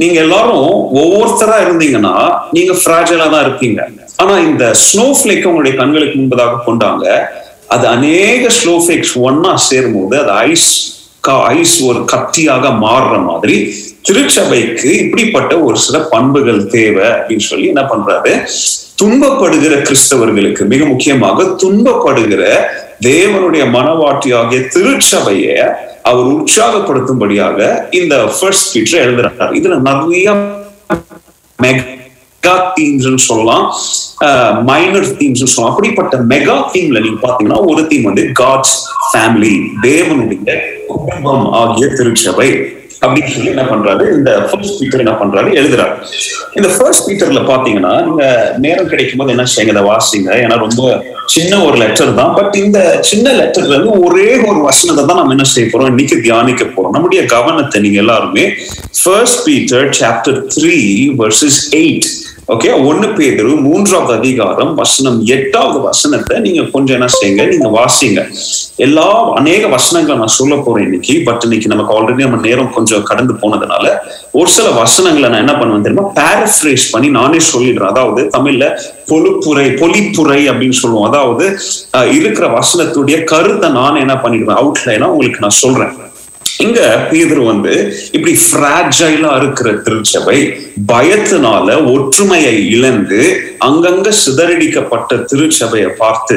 நீங்க எல்லாரும் ஒவ்வொருத்தரா இருந்தீங்கன்னா நீங்க ஃப்ராஜலா தான் இருப்பீங்க. ஆனா இந்த ஸ்னோ ஃபிளேக் உங்களுடைய கண்களுக்கு முன்பதாக கொண்டாங்க. அது அநேக ஸ்னோ ஃபிளேக்ஸ் ஒன்னா சேரும்போது அது ஐஸ் ஐஸ் ஒரு கத்தியாக மாறுற மாதிரி திருச்சபைக்கு இப்படிப்பட்ட ஒரு சில பண்புகள் தேவை அப்படின்னு சொல்லி என்ன பண்றாரு? துன்பப்படுகிற கிறிஸ்தவர்களுக்கு மிக முக்கியமாக துன்பப்படுகிற தேவனுடைய மனவாட்டியாகிய திருச்சபைய அவர் உற்சாகப்படுத்தும்படியாக இந்த ஃபர்ஸ்ட் பீட்டர் எழுதுறாரு. இதுல நிறைய மெகா தீம்ஸ் சொல்லலாம். மைனர் தீம்ஸ் சொல்லலாம். அப்படிப்பட்ட மெகா தீம்ல நீங்க பாத்தீங்கன்னா ஒரு தீம் வந்து காட்ஸ் ஃபேமிலி தேவனுடைய குடும்பம் ஆகிய திருச்சபை. அப்படின்னு சொல்லி என்ன பண்றாரு? இந்த ஃபர்ஸ்ட் பீட்டர் என்ன பண்றாரு? எழுதுறாரு. இந்த ஃபர்ஸ்ட் பீட்டர்ல பாத்தீங்கன்னா நீங்க நேரம் கிடைக்கும் போது என்ன செய்யுங்க? இதை வாசிங்க. ஏன்னா ரொம்ப சின்ன ஒரு லெட்டர் தான். பட் இந்த சின்ன லெட்டர்ல இருந்து ஒரே ஒரு வசனத்தை தான் நம்ம என்ன செய்ய போறோம்? இன்னைக்கு தியானிக்க போறோம். நம்முடைய கவனத்தை நீங்க எல்லாருமே first Peter chapter three versus eight okay ஒன்னு பேதரு மூன்றாவது அதிகாரம் வசனம் எட்டாவது வசனத்தை நீங்க கொஞ்சம் என்ன செய்யுங்க நீங்க வாசிங்க. எல்லா அநேக வசனங்களை நான் சொல்ல போறேன் இன்னைக்கு பட் இன்னைக்கு நமக்கு ஆல்ரெடி நம்ம நேரம் கொஞ்சம் கடந்து போனதுனால ஒரு சில வசனங்களை நான் என்ன பண்ணுவேன் தெரியுமா? பேரஃப்ரேஸ் பண்ணி நானே சொல்லிடுறேன். அதாவது தமிழ்ல பொழுப்புரை பொலிப்புரை அப்படின்னு சொல்லுவோம். அதாவது இருக்கிற வசனத்துடைய கருத்தை நான் என்ன பண்ணிடுவேன் அவுட்லைனா உங்களுக்கு நான் சொல்றேன். இங்க பேதர் வந்து இப்படி ஃப்ராஜைலா இருக்கிற திருச்சபை பயத்தினால ஒற்றுமையை இழந்து அங்கங்க சிதறடிக்கப்பட்ட திருச்சபையை பார்த்து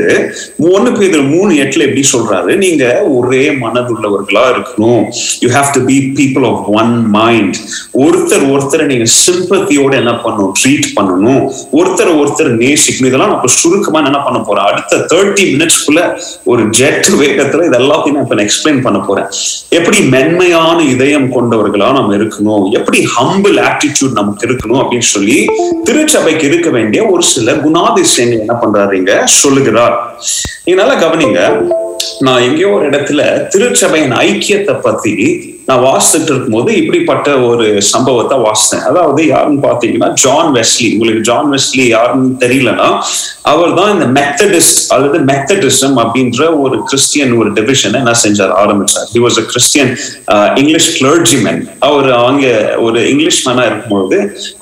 ஒன்னு பேர் மூணு எட்டுல எப்படி சொல்றாரு? நீங்க ஒரே மனதுள்ளவர்களா இருக்கணும். You have to be people of one mind ஒருத்தர் ஒருத்தரை நீங்க சிம்பத்தியோட என்ன பண்ணணும்? ட்ரீட் பண்ணணும். ஒருத்தர் ஒருத்தர் நேசிக்கணும். இதெல்லாம் நம்ம சுருக்கமா என்ன பண்ண போறோம்? அடுத்த தேர்ட்டி மினிட்ஸ்க்குள்ள ஒரு ஜெட் வேகத்துல இது எல்லாத்தையும் நான் இப்ப எக்ஸ்பிளைன் பண்ண போறேன். எப்படி மென்மையான இதயம் கொண்டவர்களா நம்ம இருக்கணும்? எப்படி ஹம்பிள் ஆட்டிடியூட் நமக்கு இருக்கணும் அப்படின்னு சொல்லி திருச்சபைக்கு இருக்க வேண்டிய ஒரு சில குணாதிசயங்கள் என்ன பண்றாருங்க சொல்லுகிறார். நீங்க நல்லா கவனிங்க. நான் எங்கேயோ ஒரு இடத்துல திருச்சபையின் ஐக்கியத்தை பத்தி நான் வாசிச்சுட்டு இருக்கும்போது இப்படிப்பட்ட ஒரு சம்பவத்தை வாசித்தேன். அதாவது யாருன்னு பாத்தீங்கன்னா ஜான் வெஸ்லி உங்களுக்கு ஜான் வெஸ்லி யாருன்னு தெரியலன்னா அவர் தான் இந்த மெத்தடிஸ்ட் அல்லது மெத்தடிசம் அப்படின்ற ஒரு கிறிஸ்டியன் ஒரு டிவிஷனை என்ன செஞ்சார்? ஆரம்பிச்சார். He was a Christian English clergyman அவர் அங்க ஒரு இங்கிலீஷ் மேனா இருக்கும்போது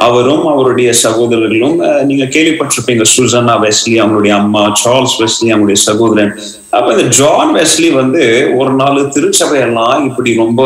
அவரும் அவருடைய சகோதரர்களும் நீங்க கேள்விப்பட்டிருப்பீங்க சுசனா வெஸ்லி அவங்களுடைய அம்மா சார்ல்ஸ் வெஸ்லி அவங்களுடைய சகோதரன். அப்ப இந்த ஜான் வெஸ்லி வந்து ஒரு நாள் திருச்சபையெல்லாம் இப்படி ரொம்ப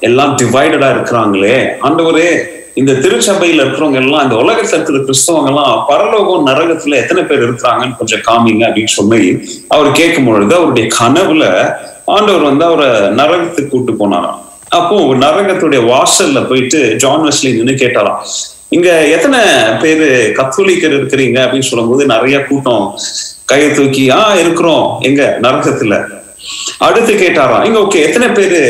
எல்லாம் டிவைடடா இருக்கிறாங்களே. ஆண்டவரே இந்த திருச்சபையில இருக்கிறவங்க எல்லாம் இந்த உலகத்துல இருக்கிற கிறிஸ்தவங்க எல்லாம் பரலோகம் நரகத்துல எத்தனை பேர் இருக்கிறாங்கன்னு கொஞ்சம் காமிங்க அப்படின்னு சொல்லி அவர் கேட்கும் பொழுது அவருடைய கனவுல ஆண்டவர் வந்து அவரை நரகத்துக்கு கூட்டு போனாராம். அப்போ நரகத்துடைய வாசல்ல போயிட்டு ஜான் வெஸ்லி நின்று கேட்டாராம். இங்க எத்தனை பேரு கத்தோலிக்கர் இருக்கிறீங்க? அப்படின்னு சொல்லும் போது நிறைய கூட்டம் கையை தூக்கி ஆ இருக்கிறோம். எங்க? நரகத்துல. அடுத்து கேட்டாராம். இங்க ஓகே எத்தனை பேரு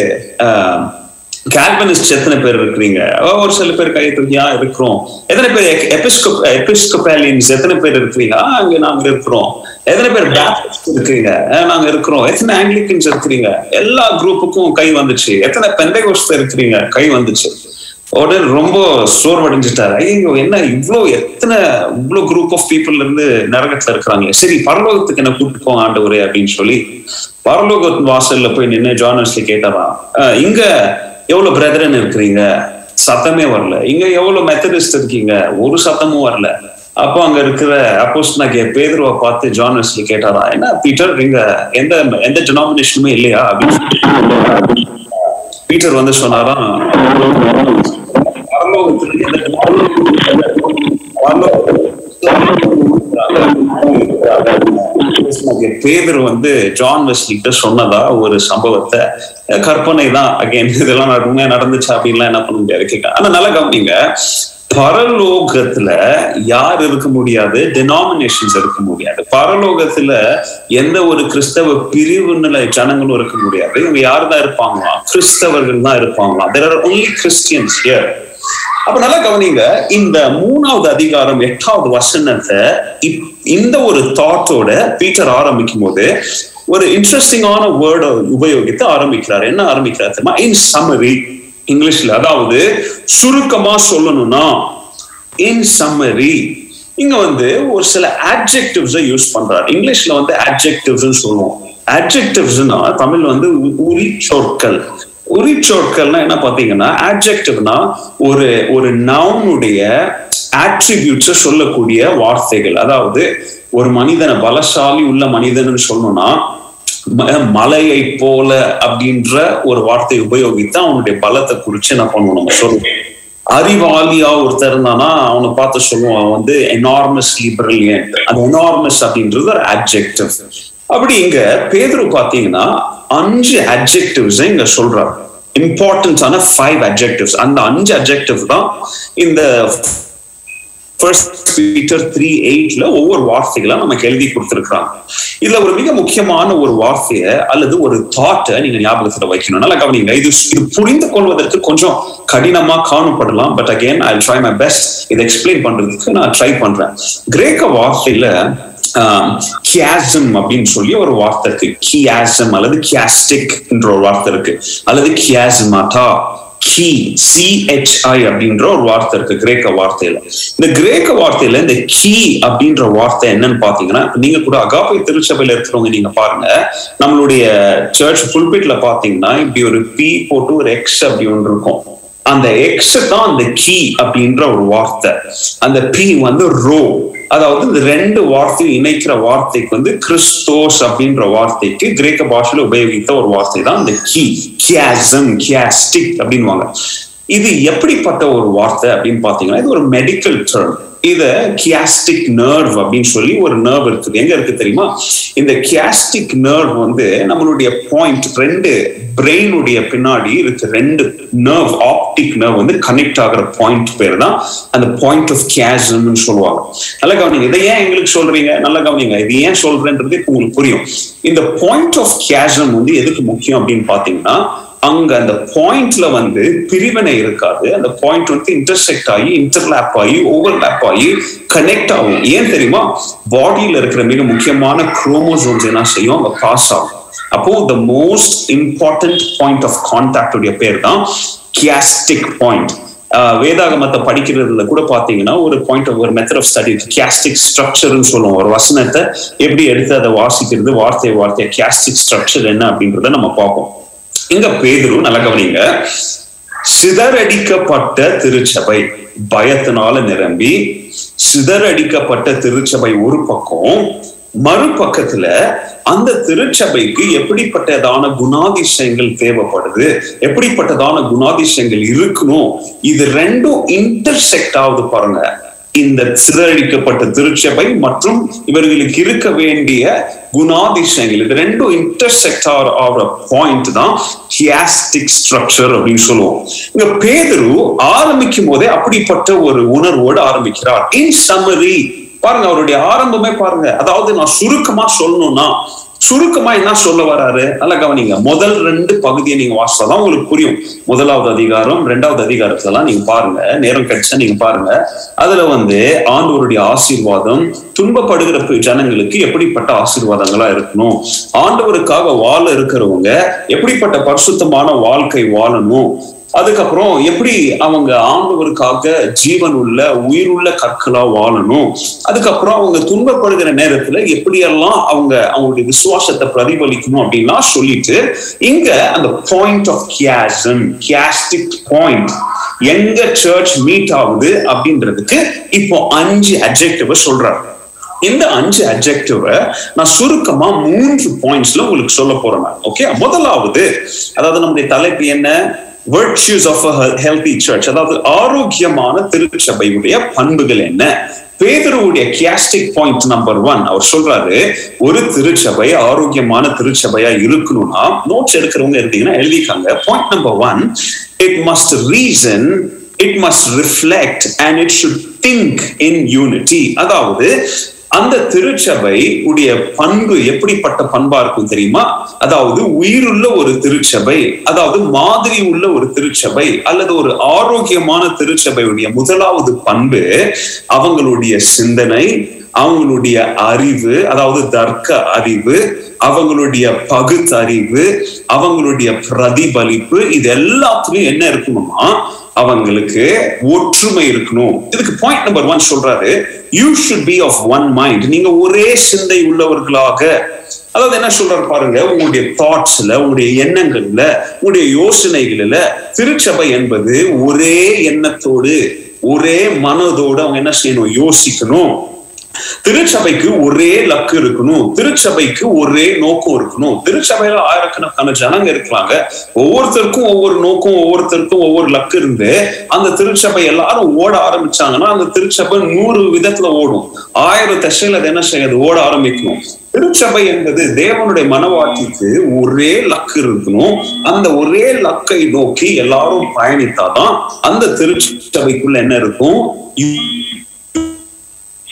கால்வனிஸ்ட் எத்தனை பேர் இருக்கிறீங்க? ஒரு சில பேர் கைத்தொகையா இருக்கிறோம். எத்தனை பேர் எபிஸ்கோப் எபிஸ்கோபாலியன்ஸ் எத்தனை பேர் இருக்கிறீங்க? அங்க நாங்க இருக்கிறோம். எத்தனை பேர் பேப்டிஸ்ட் இருக்கிறீங்க? நாங்க இருக்கிறோம். எத்தனை ஆங்கிலிக்கன்ஸ் இருக்கிறீங்க? எல்லா குரூப்புக்கும் கை வந்துச்சு. எத்தனை பெந்தைகோஸ்ட் இருக்கிறீங்க? கை வந்துச்சு. உடனே ரொம்ப சோர்வடைஞ்சிட்டாரு. ஐயோ என்ன இவ்வளோ எத்தனை இவ்வளோ குரூப் ஆஃப் பீப்புள்ல இருந்து நரகத்துல இருக்கிறாங்களே. சரி பரலோகத்துக்கு என்ன கூப்பிட்டு போங்க ஆண்டவரே அப்படின்னு சொல்லி பரலோக வாசல்ல போய் நின்று ஜானர்ஸ்ல கேட்டாராம். இங்க எவ்வளவு பிரதரன் இருக்கிறீங்க? சத்தமே வரல. இங்க எவ்வளவு மெத்தடிஸ்ட் இருக்கீங்க? ஒரு சத்தமும் வரல. அப்போ அங்க இருக்கிற அப்போஸ் நான் பேதுருவை பார்த்து ஜான் வெஸ்லி கேட்டாரா? என்ன பீட்டர் நீங்க எந்த எந்த டினாமினேஷனுமே இல்லையா? அப்படின்னு பீட்டர் வந்து சொன்னாராம் பேதர் வந்து ஜான் வெஸ்லிட்ட சொன்னதா ஒரு சம்பவத்தை கற்பனை தான் அகைன் இதெல்லாம் உண்மையா நடந்துச்சு அப்படின்லாம் என்ன பண்ண முடியாது கேட்க ஆனா நல்லா கவனிங்க. பரலோகத்துல யார் இருக்க முடியாது? டெனாமினேஷன்ஸ் இருக்க முடியாது. பரலோகத்துல எந்த ஒரு கிறிஸ்தவ பிரிவு நிலை ஜனங்களும் இருக்க முடியாது. இவங்க யார் தான் இருப்பாங்களா? கிறிஸ்தவர்கள் தான் இருப்பாங்களா? There are only Christians here அப்ப நல்லா கவனிங்க இந்த மூணாவது அதிகாரம் எட்டாவது வசனத்தை இந்த ஒரு தாட்டோட பீட்டர் ஆரம்பிக்கும் போது ஒரு இன்ட்ரெஸ்டிங்கான வேர்டை உபயோகித்து ஆரம்பிக்கிறார். என்ன ஆரம்பிக்கிறார் தெரியுமா? இன் சம்மரி இங்கிலீஷ்ல. அதாவது சுருக்கமா சொல்லணும்னா இன் சம்மரி இங்க வந்து ஒரு சில ஆட்ஜெக்டிவ்ஸை யூஸ் பண்றாரு. இங்கிலீஷ்ல வந்து ஆட்ஜெக்டிவ்ஸ் சொல்லுவோம். ஆட்ஜெக்டிவ்ஸ்னா தமிழ் வந்து உரி சொற்கள் குறிச்சொற்கள்னா என்ன பாத்தீங்கன்னா ஆப்ஜெக்டிவ்னா ஒரு ஒரு நவுனுடைய ஆட்ரிபியூட்ஸ சொல்லக்கூடிய வார்த்தைகள். அதாவது ஒரு மனிதனை பலசாலி உள்ள மனிதன் சொல்லணும்னா ம- மலையை போல அப்படின்ற ஒரு வார்த்தை உபயோகித்து அவனுடைய பலத்தை குறிச்சு என்ன பண்ணுவோம் நம்ம சொல்லுவோம் அறிவாளியா ஒருத்தர் இருந்தானா அவனை பார்த்து சொல்லுவான் வந்து எனார்மஸ் பிரில்லியன்ட் அந்த எனார்மஸ் அப்படின்றது ஒரு adjective. அப்படி இங்க பேதுரு பாத்தீங்கன்னா அஞ்சு adjectives இங்க சொல்றாரு. இம்பார்ட்டன்ஸான ஃபைவ் அட்ஜெக்டிவ்ஸ் அந்த அஞ்சு அட்ஜெக்டிவ் தான் இந்த ஃபர்ஸ்ட் பீட்டர் த்ரீ எயிட்ல ஒவ்வொரு வார்த்தைகளா நமக்கு எழுதி கொடுத்திருக்கிறாங்க. இதுல ஒரு மிக முக்கியமான ஒரு வார்த்தையை அல்லது ஒரு தாட்டை நீங்க ஞாபகத்துல வைக்கணும். நல்லா கவனிங்க. இது இது புரிந்து கொள்வதற்கு கொஞ்சம் கடினமா காணப்படலாம். But again I try my best இதை எக்ஸ்பிளைன் பண்றதுக்கு நான் ட்ரை பண்றேன். கிரேக்க வார்த்தையில கியாசம் அப்படின்னு சொல்லி ஒரு வார்த்தை இருக்கு. கியாசம் அல்லது கியாஸ்டிக் என்ற ஒரு வார்த்தை இருக்கு. அல்லது கியாசமாட்டா கி சிஹெச்ஐ அப்படின்ற ஒரு வார்த்தை இருக்கு கிரேக்க வார்த்தையில. இந்த கிரேக்க வார்த்தையில இந்த கீ அப்படின்ற வார்த்தை என்னன்னு பாத்தீங்கன்னா நீங்க கூட அகாப்பை திருச்சபையில இருக்கிறவங்க நீங்க பாருங்க. நம்மளுடைய சர்ச் புல்பிட்ல பாத்தீங்கன்னா இப்படி ஒரு பி போட்டு ஒரு எக்ஸ் அப்படி ஒன்று இருக்கும். அந்த எக்ஸ் தான் அந்த கீ அப்படின்ற ஒரு வார்த்தை. அந்த பி வந்து ரோ அதாவது இந்த ரெண்டு வார்த்தையும் இணைக்கிற வார்த்தைக்கு வந்து கிறிஸ்தோஸ் அப்படின்ற வார்த்தைக்கு கிரேக்க பாஷையில உபயோகித்த ஒரு வார்த்தை தான் இந்த கி கியாசம் கியாஸ்டிக் அப்படின்வாங்க இது எப்படிப்பட்ட ஒரு வார்த்தை அப்படின்னு பாத்தீங்கன்னா இது ஒரு மெடிக்கல் டேர்ம் இத கியாஸ்டிக் நர்வ் அப்படின்னு சொல்லி ஒரு நர்வ் இருக்குது. எங்க இருக்கு தெரியுமா? இந்த கியாஸ்டிக் நர்வ் வந்து நம்மளுடைய பாயிண்ட் ரெண்டு பிரெயினுடைய பின்னாடி இருக்கு. ரெண்டு நர்வ் ஆப்டிக் நர்வ் வந்து கனெக்ட் ஆகிற பாயிண்ட் பேர் தான் அந்த பாயிண்ட் ஆஃப் கியாசம்னு சொல்லுவாங்க. நல்ல கவனிங்க. இதை ஏன் எங்களுக்கு சொல்றீங்க? நல்ல கவனிங்க. இது ஏன் சொல்றேன்றது உங்களுக்கு புரியும். இந்த பாயிண்ட் ஆஃப் கியாசம் வந்து எதுக்கு முக்கியம் அப்படின்னு பாத்தீங்கன்னா அங்க அந்த பாயிண்ட்ல வந்து பிரிவினை இருக்காது. அந்த பாயிண்ட் வந்து இன்டர்செக்ட் ஆகி இன்டர்லாப் ஆகி ஓவர்லாப் ஆகி கனெக்ட் ஆகும். ஏன் தெரியுமா? பாடியில இருக்கிற மிக முக்கியமான குரோமோசோம்ஸ் என்ன செய்யும்? அங்க பாஸ் ஆகும். அப்போ the most important point of contact உடைய பேர் தான் கியாஸ்டிக் பாயிண்ட் வேதாகமத்தை படிக்கிறதுல கூட பாத்தீங்கன்னா ஒரு பாயிண்ட் ஆஃப் ஒரு மெத்தட் ஆஃப் ஸ்டடி கேஸ்டிக் ஸ்ட்ரக்சர்னு சொல்லுவோம். ஒரு வசனத்தை எப்படி எடுத்து அதை வாசிக்கிறது வார்த்தை வார்த்தை கேஸ்டிக் ஸ்ட்ரக்சர் என்ன அப்படின்றத நம்ம பார்ப்போம். இங்க பேதுரு நல்ல கவனிங்க. சிதறடிக்கப்பட்ட திருச்சபை பயத்தினால நிரம்பி சிதறடிக்கப்பட்ட திருச்சபை ஒரு பக்கம் மறுபக்கத்துல அந்த திருச்சபைக்கு எப்படிப்பட்டதான குணாதிசயங்கள் தேவைப்படுது எப்படிப்பட்டதான குணாதிசயங்கள் இருக்கணும் இது ரெண்டும் இன்டர்செக்ட் ஆகுது பாருங்க. இந்த சிதறடிக்கப்பட்ட திருச்சபை மற்றும் இவர்களுக்கு இருக்க வேண்டிய குணாதிசயங்கள். இது ரெண்டும் இன்டர்செக்ட் ஆகிற பாயிண்ட் தான் ஹியாஸ்டிக் ஸ்ட்ரக்சர் அப்படின்னு சொல்லுவோம். இங்க பேதரு ஆரம்பிக்கும் போதே அப்படிப்பட்ட ஒரு உணர்வோடு ஆரம்பிக்கிறார். இன் சம்மரி பாருங்க அவருடைய ஆரம்பமே பாருங்க. அதாவது நான் சுருக்கமா சொல்லணும்னா சுருக்கமா என்ன சொல்ல வராரு? நல்லா கவனிங்க. முதல் ரெண்டு பகுதியை நீங்க வாசிச்சாதான் உங்களுக்கு புரியும். முதலாவது அதிகாரம் ரெண்டாவது அதிகாரத்தெல்லாம் நீங்க பாருங்க. நேரம் கிடைச்சா நீங்க பாருங்க. அதுல வந்து ஆண்டவருடைய ஆசீர்வாதம் துன்பப்படுகிற ஜனங்களுக்கு எப்படிப்பட்ட ஆசீர்வாதங்களா இருக்கணும்? ஆண்டவருக்காக வாழ இருக்கிறவங்க எப்படிப்பட்ட பரிசுத்தமான வாழ்க்கை வாழணும்? அதுக்கப்புறம் எப்படி அவங்க ஆண்டவருக்காக ஜீவன் உள்ள உயிருள்ள கற்களா வாழணும்? அதுக்கப்புறம் அவங்க துன்பப்படுகிற நேரத்துல எப்படியெல்லாம் அவங்க அவங்களுடைய விசுவாசத்தை பிரதிபலிக்கணும் அப்படின்லாம் சொல்லிட்டு இங்க அந்த point of chiasm chiastic point எங்க சர்ச் மீட் ஆகுது அப்படின்றதுக்கு இப்போ அஞ்சு அப்ஜெக்டிவ சொல்றாரு இந்த அஞ்சு அப்ஜெக்டிவ நான் சுருக்கமா மூன்று பாயிண்ட்ஸ்ல உங்களுக்கு சொல்ல போறேன் ஓகே முதலாவது அதாவது நம்முடைய தலைப்பு என்ன? வர்ச்சியூஸ் ஆஃப் ஹெல்தி சர்ச் அதாவது ஆரோக்கியமான திருச்சபையுடைய பண்புகள் என்ன? பேதருடைய கியாஸ்டிக் பாயிண்ட் நம்பர் ஒன் அவர் சொல்றாரு ஒரு திருச்சபை ஆரோக்கியமான திருச்சபையா இருக்கணும்னா நோட்ஸ் எடுக்கிறவங்க இருந்தீங்கன்னா எழுதிக்காங்க point number one it must reason it must reflect and it should think in unity அதாவது அந்த திருச்சபை உடைய பண்பு எப்படிப்பட்ட பண்பா இருக்கும் தெரியுமா? அதாவது உயிருள்ள ஒரு திருச்சபை அதாவது மாதிரி உள்ள ஒரு திருச்சபை அல்லது ஒரு ஆரோக்கியமான திருச்சபையுடைய முதலாவது பண்பு அவங்களுடைய சிந்தனை அவங்களுடைய அறிவு அதாவது தர்க்க அறிவு அவங்களுடைய பகுத்தறிவு அவங்களுடைய பிரதிபலிப்பு இது எல்லாத்துலயும் என்ன இருக்கணுமா அவங்களுக்கு ஒற்றுமை இருக்கணும். இதுக்கு பாயிண்ட் நம்பர் ஒன் சொல்றாரு. You should be of one mind நீங்க ஒரே சிந்தை உள்ளவர்களாக. அதாவது என்ன சொல்றாரு பாருங்க உங்களுடைய தாட்ஸ்ல உங்களுடைய எண்ணங்கள்ல உங்களுடைய யோசனைகள்ல திருச்சபை என்பது ஒரே எண்ணத்தோடு ஒரே மனதோடு அவங்க என்ன செய்யணும்? யோசிக்கணும். திருச்சபைக்கு ஒரே லக்கு இருக்கணும். திருச்சபைக்கு ஒரே நோக்கம் இருக்கணும். திருச்சபையில ஆயிரக்கணக்கான ஜனங்க இருக்கிறாங்க ஒவ்வொருத்தருக்கும் ஒவ்வொரு நோக்கம் ஒவ்வொருத்தருக்கும் ஒவ்வொரு லக்கு இருந்து அந்த திருச்சபை எல்லாரும் ஓட ஆரம்பிச்சாங்கன்னா அந்த திருச்சபை நூறு விதத்துல ஓடும். ஆயிரம் தசையில அது என்ன செய்யாது ஓட ஆரம்பிக்கணும் திருச்சபை என்பது தேவனுடைய மனவாட்டிக்கு ஒரே லக்கு இருக்கணும். அந்த ஒரே லக்கை நோக்கி எல்லாரும் பயணித்தாதான் அந்த திருச்சபைக்குள்ள என்ன இருக்கும்?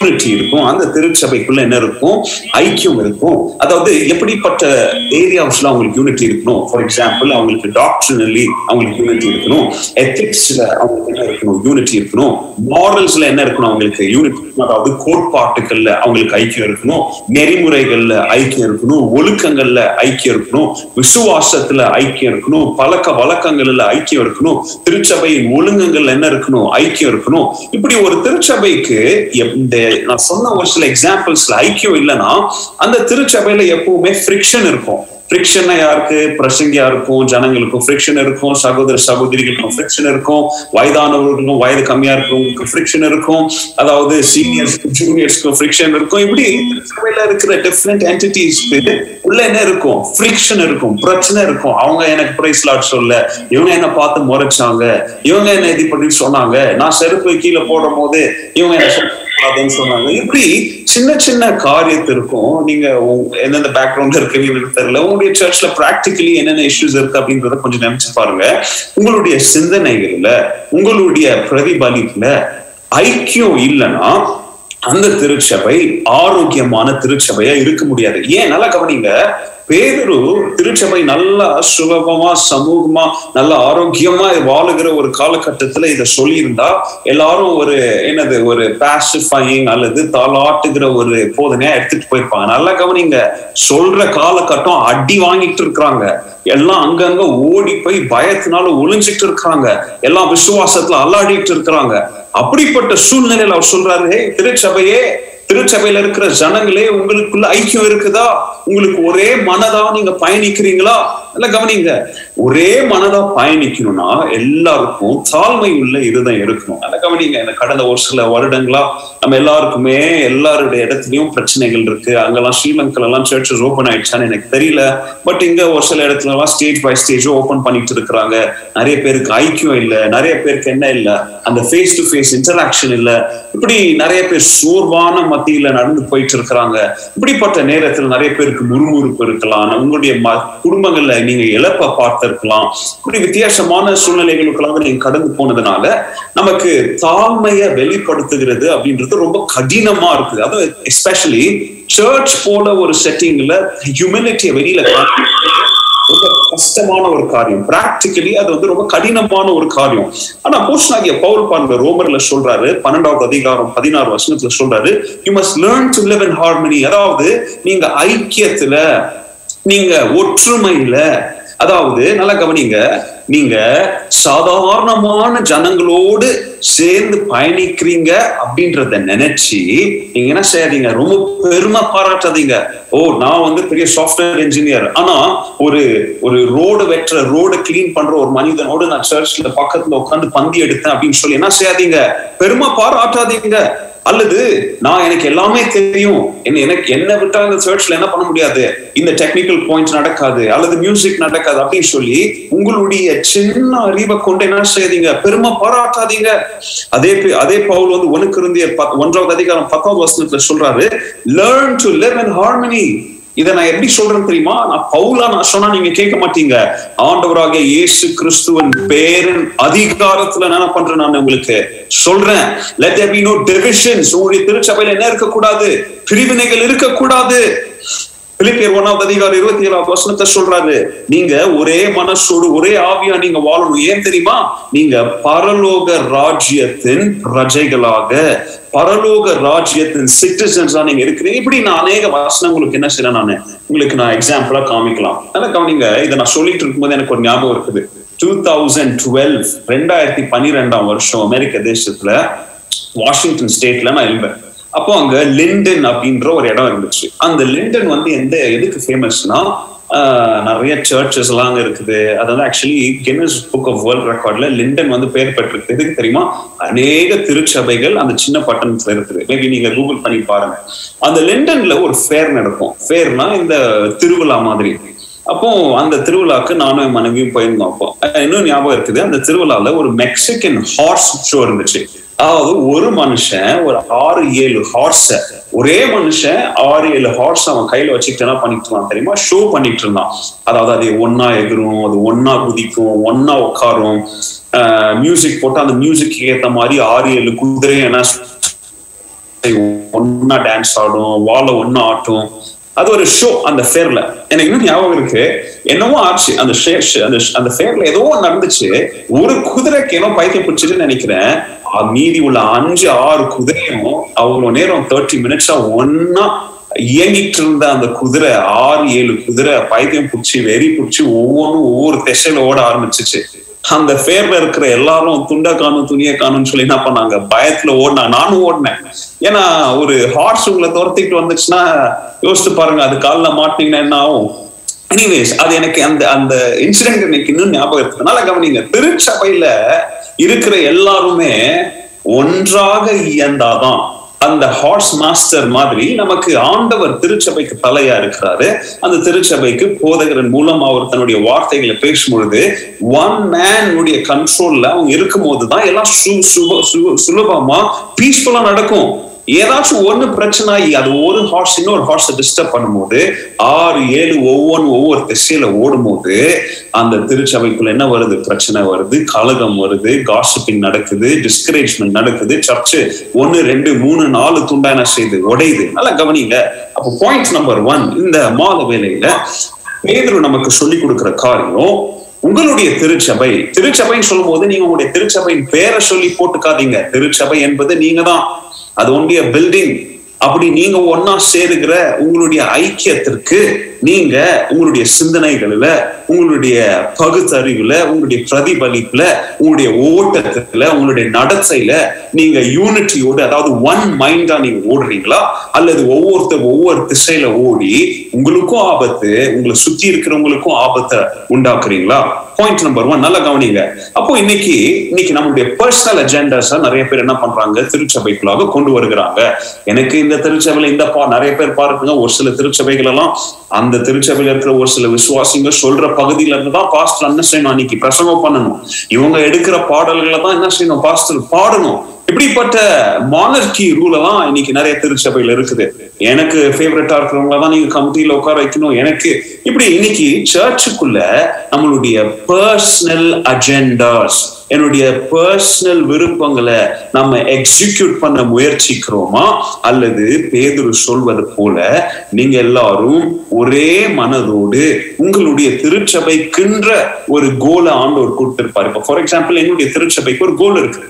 யூனிட்டி இருக்கும். அந்த திருச்சபைக்குள்ள என்ன இருக்கும்? ஐக்கியம் இருக்கும். அதாவது எப்படிப்பட்ட ஏரியாஸ்ல அவங்களுக்கு யூனிட்டி இருக்கணும்? ஃபார் எக்ஸாம்பிள் அவங்களுக்கு டாக்டர்னலி அவங்களுக்கு யூனிட்டி இருக்கணும். எத்திக்ஸ்ல அவங்களுக்கு என்ன இருக்கணும்? யூனிட்டி இருக்கணும். மாரல்ஸ்ல என்ன இருக்கணும் அவங்களுக்கு? யூனிட்டி அதாவது கோட்பாட்டுகள்ல அவங்களுக்கு ஐக்கியம் இருக்கணும். நெறிமுறைகள்ல ஐக்கியம் இருக்கணும். ஒழுக்கங்கள்ல ஐக்கியம் இருக்கணும். விசுவாசத்துல ஐக்கியம் இருக்கணும். பழக்க வழக்கங்கள்ல ஐக்கியம் இருக்கணும். திருச்சபையின் ஒழுங்குகள்ல என்ன இருக்கணும்? ஐக்கியம் இருக்கணும். இப்படி ஒரு திருச்சபைக்கு இந்த நான் சொன்ன ஒரு சில எக்ஸாம்பிள்ஸ்ல ஐக்கியம் இல்லைன்னா அந்த திருச்சபையில எப்பவுமே ஃப்ரிக்ஷன் இருக்கும். ஃப்ரிக்ஷன்னா யாருக்கு? பிரசங்கியா இருக்கும் ஜனங்களுக்கும் ஃப்ரிக்ஷன் இருக்கும். சகோதர சகோதரிகளுக்கும் ஃப்ரிக்ஷன் இருக்கும். வயதானவர்களுக்கும் வயது கம்மியா இருக்கிறவங்களுக்கு ஃப்ரிக்ஷன் இருக்கும். அதாவது சீனியர்ஸ்க்கும் ஜூனியர்ஸ்க்கும் ஃப்ரிக்ஷன் இருக்கும். இப்படி இருக்கிற டிஃப்ரெண்ட் என்டிட்டிஸ்க்கு உள்ள என்ன இருக்கும்? ஃப்ரிக்ஷன் இருக்கும். பிரச்சனை இருக்கும். அவங்க எனக்கு பிரைஸ் லாட் சொல்ல. இவங்க என்ன பார்த்து முறைச்சாங்க. இவங்க என்ன இது பண்ணி சொன்னாங்க. நான் செருப்பு கீழே போடும் போது இவங்க என்ன அப்படின்னு சொன்னாங்க. இப்படி சின்ன சின்ன காரியத்திற்கும் நீங்க எந்தெந்த பேக்ரவுண்ட்ல இருக்கீங்கன்னு தெரியல. உங்களுடைய சர்ச்ல பிராக்டிகலி என்னென்ன இஷ்யூஸ் இருக்கு அப்படின்றத கொஞ்சம் நினைச்சு பாருங்க. உங்களுடைய சிந்தனைகள்ல உங்களுடைய பிரதிபலிப்புல ஐக்கியம் இல்லைன்னா அந்த திருச்சபை ஆரோக்கியமான திருச்சபையா இருக்க முடியாது. ஏன்? நல்லா கவனிங்க. பேதரு திருச்சபை நல்லா சுலபமா சமூகமா நல்ல ஆரோக்கியமா வாழுகிற ஒரு காலகட்டத்துல இதை சொல்லியிருந்தா எல்லாரும் ஒரு என்னது ஒரு பாசிஃபையிங் அல்லது தாளாட்டுகிற ஒரு போதனையா எடுத்துட்டு போயிருப்பாங்க. நல்லா கவனிங்க சொல்ற காலகட்டம் அடி வாங்கிட்டு இருக்கிறாங்க. எல்லாம் அங்கங்க ஓடி போய் பயத்தினால ஒளிஞ்சிட்டு இருக்காங்க எல்லாம் விசுவாசத்துல அல்லாடிட்டு இருக்கிறாங்க. அப்படிப்பட்ட சூழ்நிலையில அவர் சொல்றாரு திருச்சபையே திருச்சபையில இருக்கிற ஜனங்களே உங்களுக்குள்ள ஐக்கியம் இருக்குதா? உங்களுக்கு ஒரே மனதா நீங்க பயணிக்கிறீங்களா? இல்ல கவனிங்க. ஒரே மனதா பயணிக்கணும்னா எல்லாருக்கும் தாழ்மை உள்ள இதுதான் இருக்கணும். அதை கவனிங்க இந்த கடந்த ஒரு சில வருடங்களா நம்ம எல்லாருக்குமே எல்லாருடைய இடத்துலயும் பிரச்சனைகள் இருக்கு. அங்கெல்லாம் ஸ்ரீலங்கா எல்லாம் சர்ச்சஸ் ஓபன் ஆயிடுச்சான்னு எனக்கு தெரியல. பட் இங்க ஒரு சில இடத்துல எல்லாம் ஸ்டேஜ் பை ஸ்டேஜ் ஓபன் பண்ணிட்டு இருக்கிறாங்க. நிறைய பேருக்கு ஐக்கியம் இல்ல நிறைய பேருக்கு என்ன இல்ல அந்த ஃபேஸ் டு ஃபேஸ் இன்டராக்ஷன் இல்ல. இப்படி நிறைய பேர் சோர்வான மத்தியில நடந்து போயிட்டு இருக்கிறாங்க. இப்படிப்பட்ட நேரத்தில் நிறைய பேருக்கு முறுமுறுப்பு இருக்கலாம். உங்களுடைய ம- குடும்பங்கள்ல நீங்க இழப்ப பார்த்திருக்கலாம் இப்படி வித்தியாசமான சூழ்நிலைகளுக்கெல்லாம் நீங்க கடந்து போனதுனால நமக்கு தாழ்மைய வெளிப்படுத்துகிறது அப்படின்றது ரொம்ப கடினமா இருக்குது. அதுவும் எஸ்பெஷலி சர்ச் போல ஒரு செட்டிங்ல ஹியூமனிட்டியை வெளியில ரொம்ப கஷ்டமான ஒரு காரியம். பிராக்டிக்கலி அது வந்து ரொம்ப கடினமான ஒரு காரியம். ஆனா போஸ்டாகிய பவுல் பாருங்க ரோமர்ல சொல்றாரு பன்னெண்டாவது அதிகாரம் பதினாறு வருஷத்துல சொல்றாரு you must learn to live in harmony அதாவது நீங்க ஐக்கியத்துல நீங்க ஒற்றுமையில அதாவது நல்லா கவனிங்க. நீங்க சாதாரணமான ஜனங்களோடு சேர்ந்து பயணிக்கிறீங்க அப்படின்றத நினைச்சு நீங்க என்ன செய்யாதீங்க? ரொம்ப பெருமை பாராட்டாதீங்க. ஓ நான் வந்து பெரிய சாஃப்ட்வேர் இன்ஜினியர் ஆனா ஒரு ஒரு ரோடு வெட்டுற ரோடு கிளீன் பண்ற ஒரு மனிதனோடு நான் சர்ச்ல பக்கத்துல உட்காந்து பந்தி எடுத்தேன் அப்படின்னு சொல்லி என்ன செய்யாதீங்க? பெருமை பாராட்டாதீங்க. அல்லது நான் எனக்கு எல்லாமே தெரியும். என்ன எனக்கு என்ன விட்டா இந்த சர்ச்ல என்ன பண்ண முடியாது? இந்த டெக்னிக்கல் பாயிண்ட் நடக்காது அல்லது மியூசிக் நடக்காது அப்படின்னு சொல்லி உங்களுடைய சின்ன அறிவை கொண்டு என்ன செய்யாதீங்க? பெருமை பாராட்டாதீங்க. அதே அதே பவுல் வந்து ஒனுக்கு இருந்திய ஒன்றாவது அதிகாரம் பத்தாவது வசனத்துல சொல்றாரு learn to live in harmony இதை நான் எப்படி சொல்றேன் தெரியுமா? நான் பவுலா நான் சொன்னா நீங்க கேட்க மாட்டீங்க. ஆண்டவராக இயேசு கிறிஸ்துவன் பேரின் அதிகாரத்துல நான் என்ன பண்றேன் நான் உங்களுக்கு சொல்றேன். Let there be no divisions உங்களுடைய திருச்சபையில என்ன இருக்கக்கூடாது? பிரிவினைகள் இருக்கக்கூடாது. பிலிப்பியர் ஒன்னாவது அதிகாரம் இருபத்தி ஏழாவது வசனத்தை சொல்றாரு. நீங்க ஒரே மனசோடு ஒரே ஆவியா நீங்க வாழணும். ஏன் தெரியுமா? நீங்க பரலோக ராஜ்யத்தின் பிரஜைகளாக பரலோக ராஜ்யத்தின் சிட்டிசன்ஸா நீங்க இருக்கிறீங்க. இப்படி நான் அநேக வசனம் உங்களுக்கு என்ன செய்யறேன் நானு? உங்களுக்கு நான் எக்ஸாம்பிளா காமிக்கலாம். ஆனா கவனிங்க. இதை நான் சொல்லிட்டு இருக்கும்போது எனக்கு ஒரு ஞாபகம் இருக்குது. டூ தௌசண்ட் டுவெல் ரெண்டாயிரத்தி பன்னிரெண்டாம் வருஷம் அமெரிக்க தேசத்துல வாஷிங்டன் ஸ்டேட்ல நான் இருந்தேன். அப்போ அங்க லிண்டன் அப்படின்ற ஒரு இடம் இருந்துச்சு. அந்த லிண்டன் வந்து எந்த எதுக்கு ஃபேமஸ்னா நிறைய சர்ச்சஸ் எல்லாம் அங்க இருக்குது. அது வந்து actually Guinness book of world ரெக்கார்ட்ல Lyndon வந்து பேர் பெற்றிருக்கு. எதுக்கு தெரியுமா? அநேக திருச்சபைகள் அந்த சின்ன பட்டணத்துல இருக்குது. மேபி நீங்க கூகுள் பண்ணி பாருங்க. அந்த லிண்டன்ல ஒரு ஃபேர் நடக்கும். ஃபேர்னா இந்த திருவிழா மாதிரி. அப்போ அந்த திருவிழாக்கு நானும் என் மனைவியும் போயிருந்தோம் அப்போ. இன்னும் ஞாபகம் இருக்குது. அந்த திருவிழால ஒரு மெக்சிகன் ஹார்ஸ் ஷோ இருந்துச்சு. அதாவது ஒரு மனுஷன் ஒரு ஆறு ஏழு ஹார்ஸ ஒரே மனுஷன் ஆறு ஏழு ஹார்ஸ் அவன் கையில வச்சுக்கிட்டு என்ன பண்ணிட்டு இருந்தான் தெரியுமா? ஷோ பண்ணிட்டு இருந்தான். அதாவது அது ஒன்னா எகிரும் அது ஒன்னா குதிக்கும் ஒன்னா உட்காரும். மியூசிக் போட்டு அந்த மியூசிக் ஏத்த மாதிரி ஆறு ஏழு குதிரை என்ன ஒன்னா டான்ஸ் ஆடும் வாழை ஒன்னா ஆட்டும். அது ஒரு ஷோ அந்த ஃபேர்ல எனக்கு இன்னும் ஞாபகம் இருக்கு. என்னவோ ஆச்சு. அந்த அந்த அந்த ஃபேர்ல ஏதோ நடந்துச்சு. ஒரு குதிரைக்கு ஏனோ பைத்தியம் பிடிச்சிட்டு நினைக்கிறேன். மீதி உள்ள அஞ்சு ஆறு குதிரையும் அவ்வளோ நேரம் தேர்ட்டி மினிட்ஸா ஒன்னா இயங்கிட்டு இருந்த அந்த குதிரை ஆறு ஏழு குதிரை பைத்தியம் பிடிச்சி வெறி பிடிச்சி ஒவ்வொன்றும் ஒவ்வொரு திசையில ஓட ஆரம்பிச்சிச்சு. அந்த ஃபேர்ல இருக்கிற எல்லாரும் துண்டை காணும் துணியை காணும்னு சொல்லி என்ன பண்ணாங்க? பயத்துல ஓடினா நானும் ஓடினேன். ஏன்னா ஒரு ஹார்ஸ் உங்களை துரத்திட்டு வந்துச்சுன்னா யோசிச்சு பாருங்க அது காலில் மாட்டினீங்கன்னா என்ன ஆகும்? எனிவேஸ் அது எனக்கு அந்த அந்த இன்சிடென்ட் எனக்கு இன்னும் ஞாபகம் இருக்கிறதுனால கவனிங்க. திருச்சபையில இருக்கிற எல்லாருமே ஒன்றாக இயந்தாதான். அந்த ஹார்ஸ் மாஸ்டர் மாதிரி நமக்கு ஆண்டவர் திருச்சபைக்கு தலையா இருக்கிறாரு. அந்த திருச்சபைக்கு போதகரன் மூலம் அவர் தன்னுடைய வார்த்தைகளை பேசும்பொழுது ஒன் மேன் உடைய கண்ட்ரோல்ல அவங்க இருக்கும் போதுதான் எல்லாம் சுலபமா பீஸ்ஃபுல்லா நடக்கும். ஏதாச்சும் ஒண்ணு பிரச்சனை ஆகி அது ஒரு ஹார்ஸ் இன்னொரு ஹார்ஸ் டிஸ்டர்ப் பண்ணும்போது ஆறு ஏழு ஒவ்வொன்று ஒவ்வொரு திசையில ஓடும்போது அந்த திருச்சபைக்குள்ள என்ன வருது? பிரச்சனை வருது கலகம் வருது காசிப்பிங் நடக்குது டிஸ்கரேஜ்மெண்ட் நடக்குது சர்ச்சு ஒன்னு ரெண்டு மூணு நாலு துண்டான என்ன உடையுது. நல்லா கவனிங்க. அப்போ பாயிண்ட் நம்பர் ஒன் இந்த மாத வேலையில பேதரு நமக்கு சொல்லி கொடுக்கிற காரியம் உங்களுடைய திருச்சபை திருச்சபைன்னு சொல்லும் போது நீங்க உங்களுடைய திருச்சபையின் பேரை சொல்லி போட்டுக்காதீங்க. திருச்சபை என்பது நீங்க தான் அது ஒன்றிய பில்டிங் அப்படி நீங்க ஒன்னா சேருகிற உங்களுடைய ஐக்கியத்திற்கு நீங்க உங்களுடைய சிந்தனைகள்ல உங்களுடைய பகுத்தறிவுல உங்களுடைய பிரதிபலிப்புல உங்களுடைய ஓட்டத்துல உங்களுடைய நடத்தையில நீங்க யூனிட்டியோடு அதாவது ஒன் மைண்டா நீங்க ஓடுறீங்களா? அல்லது ஒவ்வொருத்தர் ஒவ்வொரு திசையில ஓடி உங்களுக்கும் ஆபத்து உங்களை சுத்தி இருக்கிறவங்களுக்கும் ஆபத்தை உண்டாக்குறீங்களா? பாயிண்ட் நம்பர் ஒன் நல்லா கவனிங்க. அப்போ இன்னைக்கு இன்னைக்கு நம்மளுடைய பர்சனல் அஜெண்டாஸ் நிறைய பேர் என்ன பண்றாங்க? திருச்சபைக்குள்ளாக கொண்டு வருகிறாங்க. எனக்கு இந்த திருச்சபையில இந்த பா நிறைய பேர் பாருங்க ஒரு சில திருச்சபைகள் எல்லாம் அந்த திருச்சபையில இருக்கிற ஒரு சில விசுவாசிங்க சொல்ற பகுதியில இருந்து தான் பாஸ்டர் என்ன செய்யணும். அன்னைக்கு பிரசங்கம் பண்ணணும். இவங்க எடுக்கிற பாடல்களை தான் என்ன செய்யணும்? பாஸ்டர் பாடணும். இப்படிப்பட்ட மானர்கி ரூல் எல்லாம் இன்னைக்கு நிறைய திருச்சபையில இருக்குது. எனக்கு ஃபேவரட்டா இருக்கிறவங்கள தான் நீங்க கமிட்டியில உட்கார வைக்கணும். எனக்கு இப்படி இன்னைக்கு சர்ச்சுக்குள்ள நம்மளுடைய பர்சனல் அஜெண்டாஸ் என்னுடைய பர்சனல் விருப்பங்களை நம்ம எக்ஸிக்யூட் பண்ண முயற்சிக்கிறோமா? அல்லது பேதுரு சொல்வது போல நீங்க எல்லாரும் ஒரே மனதோடு உங்களுடைய திருச்சபைக்குன்ற ஒரு கோலை ஆண்டவர் கொடுத்திருப்பாரு இப்போ ஃபார் எக்ஸாம்பிள் என்னுடைய திருச்சபைக்கு ஒரு கோல் இருக்கு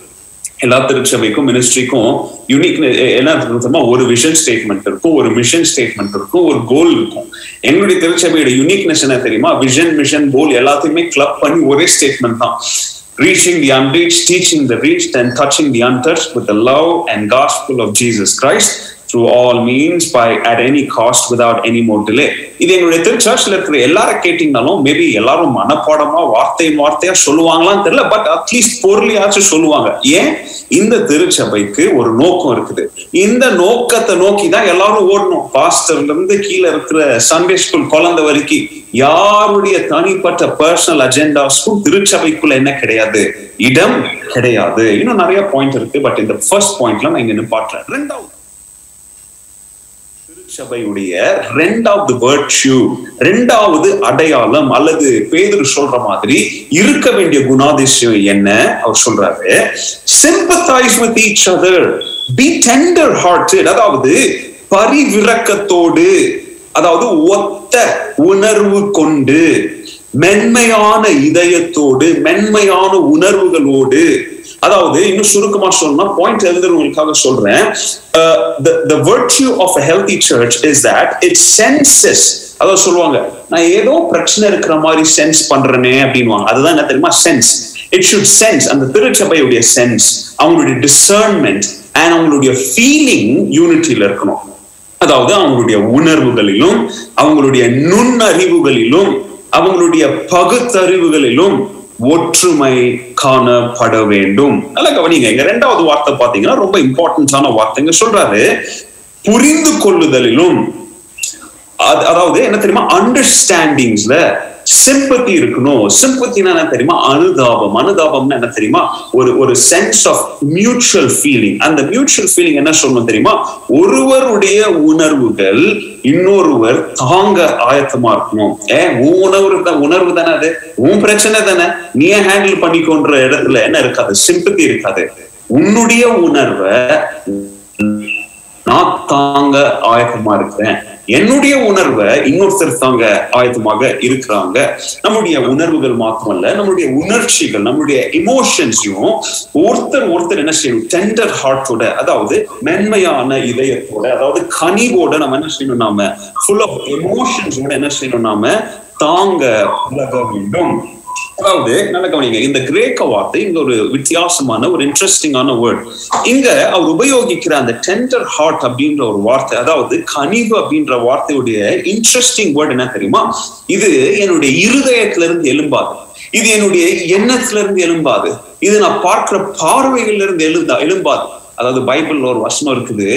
எல்லா திருச்சபைக்கும் மினிஸ்ட்ரிக்கும் யூனிக் என்ன தெரியுமா? ஒரு விஷன் ஸ்டேட்மெண்ட் இருக்கும் ஒரு மிஷன் ஸ்டேட்மெண்ட் இருக்கும் ஒரு கோல் இருக்கும். எங்களுடைய திருச்சபையோட யூனிக்னஸ் என்ன தெரியுமா? விஷன் மிஷன் கோல் எல்லாத்தையுமே கிளப் பண்ணி ஒரே ஸ்டேட்மெண்ட் தான். Reaching the unreached, teaching the reached, and touching the untouched with the love and gospel of Jesus Christ. Through all means by at any cost without any more delay இது எங்களுடைய திருச்சர்ச்சில் இருக்கிற எல்லாரும் கேட்டீங்கனாலும் maybe எல்லாரும் மனப்பாடமா வார்த்தை வார்த்தையா சொல்லுவாங்களான்னு தெரியல but at least பொருளையாச்சும் சொல்லுவாங்க. ஏன்? இந்த திருச்சபைக்கு ஒரு நோக்கம் இருக்குது. இந்த நோக்கத்தை நோக்கி தான் எல்லாரும் ஓடணும். பாஸ்டர்ல இருந்து கீழே இருக்கிற சண்டே ஸ்கூல் குழந்தை வரைக்கும் யாருடைய தனிப்பட்ட பர்சனல் அஜெண்டாஸ்க்கும் திருச்சபைக்குள்ள என்ன கிடையாது? இடம் கிடையாது. இன்னும் நிறைய பாயிண்ட் இருக்கு பட் இந்த ஃபர்ஸ்ட் பாயிண்ட்ல நான் இங்க நிப்பாட்டுறேன். ரெண்டாவது சபையுடைய ரெண்டாவது வேர்ட்யூ ரெண்டாவது அடையாளம் அல்லது பேதர் சொல்ற மாதிரி இருக்க வேண்டிய குணாதிசயம் என்ன? அவர் சொல்றாரு sympathise with each other be tender hearted அதாவது பரிவிரக்கத்தோடு அதாவது ஒத்த உணர்வு கொண்டு மென்மையான இதயத்தோடு மென்மையான உணர்வுகளோடு அதாவது இன்னும் சுருக்கமா சொல்லணும் பாயிண்ட் எழுதுறவங்களுக்காக சொல்றேன். the virtue of a healthy church அதாவது சொல்லுவாங்க நான் ஏதோ பிரச்சனை இருக்கிற மாதிரி சென்ஸ் பண்றேனே அப்படின்வாங்க அதுதான் என்ன தெரியுமா? சென்ஸ் இட் ஷுட் சென்ஸ் அந்த திருச்சபையுடைய சென்ஸ் அவங்களுடைய டிசர்ன்மெண்ட் அண்ட் அவங்களுடைய ஃபீலிங் யூனிட்டியில இருக்கணும். அதாவது அவங்களுடைய உணர்வுகளிலும் அவங்களுடைய நுண்ணறிவுகளிலும் அவங்களுடைய பகுத்தறிவுகளிலும் ஒற்றுமை காணப்பட வேண்டும். நல்லா கவனிங்க. இங்க ரெண்டாவது வார்த்தை பாத்தீங்கன்னா ரொம்ப இம்பார்ட்டன்ஸான வார்த்தைங்க சொல்றாரு புரிந்து கொள்ளுதலிலும் அது- அதாவது என்ன தெரியுமா? அண்டர்ஸ்டாண்டிங்ஸ்ல சிம்பத்தி இருக்கணும். சிம்பத்தினா என்ன தெரியுமா? அனுதாபம். அனுதாபம்னா என்ன தெரியுமா? ஒரு ஒரு சென்ஸ் ஆஃப் மியூச்சுவல் ஃபீலிங் அந்த மியூச்சுவல் ஃபீலிங் என்ன சொல்லணும் தெரியுமா? ஒருவருடைய உணர்வுகள் இன்னொருவர் தாங்க ஆயத்தமா இருக்கணும். ஏ உன் உணர்வு தான் உணர்வு தானே அது? உன் பிரச்சனை தானே? நீ ஹேண்டில் பண்ணிக்கோன்ற இடத்துல என்ன இருக்காது? சிம்பத்தி இருக்காது. உன்னுடைய உணர்வை நான் தாங்க ஆயத்தமா இருக்கிறேன். என்னுடைய உணர்வை இன்னொருத்தர் தாங்க ஆயத்தமாக இருக்கிறாங்க. நம்முடைய உணர்வுகள் மாத்திரமல்ல நம்மளுடைய உணர்ச்சிகள் நம்மளுடைய இமோஷன்ஸையும் ஒருத்தர் ஒருத்தர் என்ன செய்யணும்? டெண்டர் ஹார்ட்டோட அதாவது மென்மையான இதயத்தோட அதாவது கனிவோட நம்ம என்ன செய்யணும்? நாம ஃபுல் ஆஃப் எமோஷன்ஸோட என்ன செய்யணும்? நாம தாங்க உலக வேண்டும். அதாவது நல்ல கவனிங்க இந்த கிரேக்க வார்த்தை இங்க ஒரு வித்தியாசமான ஒரு இன்ட்ரெஸ்டிங்கான வேர்ட் இங்க அவர் உபயோகிக்கிற அந்த டெண்டர் ஹார்ட் அப்படின்ற ஒரு வார்த்தை அதாவது கனிவு அப்படின்ற வார்த்தையுடைய இன்ட்ரெஸ்டிங் வேர்ட் என்ன தெரியுமா? இது என்னுடைய இருதயத்துல இருந்து எழும்பாது. இது என்னுடைய எண்ணத்துல இருந்து எழும்பாது. இது நான் பார்க்கிற பார்வைகள்ல இருந்து எழுந்தா எழும்பாது. அதாவது பைபிள்ல ஒரு வசனம் இருக்குது.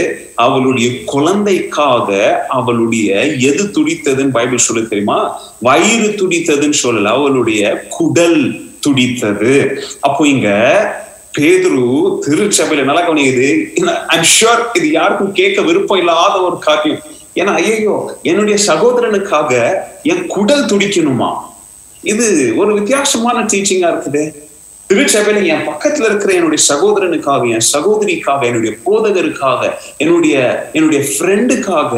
அவளுடைய குழந்தைக்காக அவளுடைய எது துடித்ததுன்னு பைபிள் சொல்ல தெரியுமா? வயிறு துடித்ததுன்னு சொல்லல அவளுடைய குடல் துடித்தது. அப்போ இங்க பேதுரு திருச்சபையில நல்லா கவனிக்குது. ஐம் ஷுர் இது யாருக்கும் கேட்க விருப்பம் இல்லாத ஒரு காரியம். ஏன்னா ஐயோ என்னுடைய சகோதரனுக்காக என் குடல் துடிக்கணுமா? இது ஒரு வித்தியாசமான டீச்சிங்கா இருக்குது. திருச்சபையில என் பக்கத்துல இருக்கிற என்னுடைய சகோதரனுக்காக என் சகோதரிக்காக என்னுடைய போதகருக்காக என்னுடைய என்னுடைய ஃப்ரெண்டுக்காக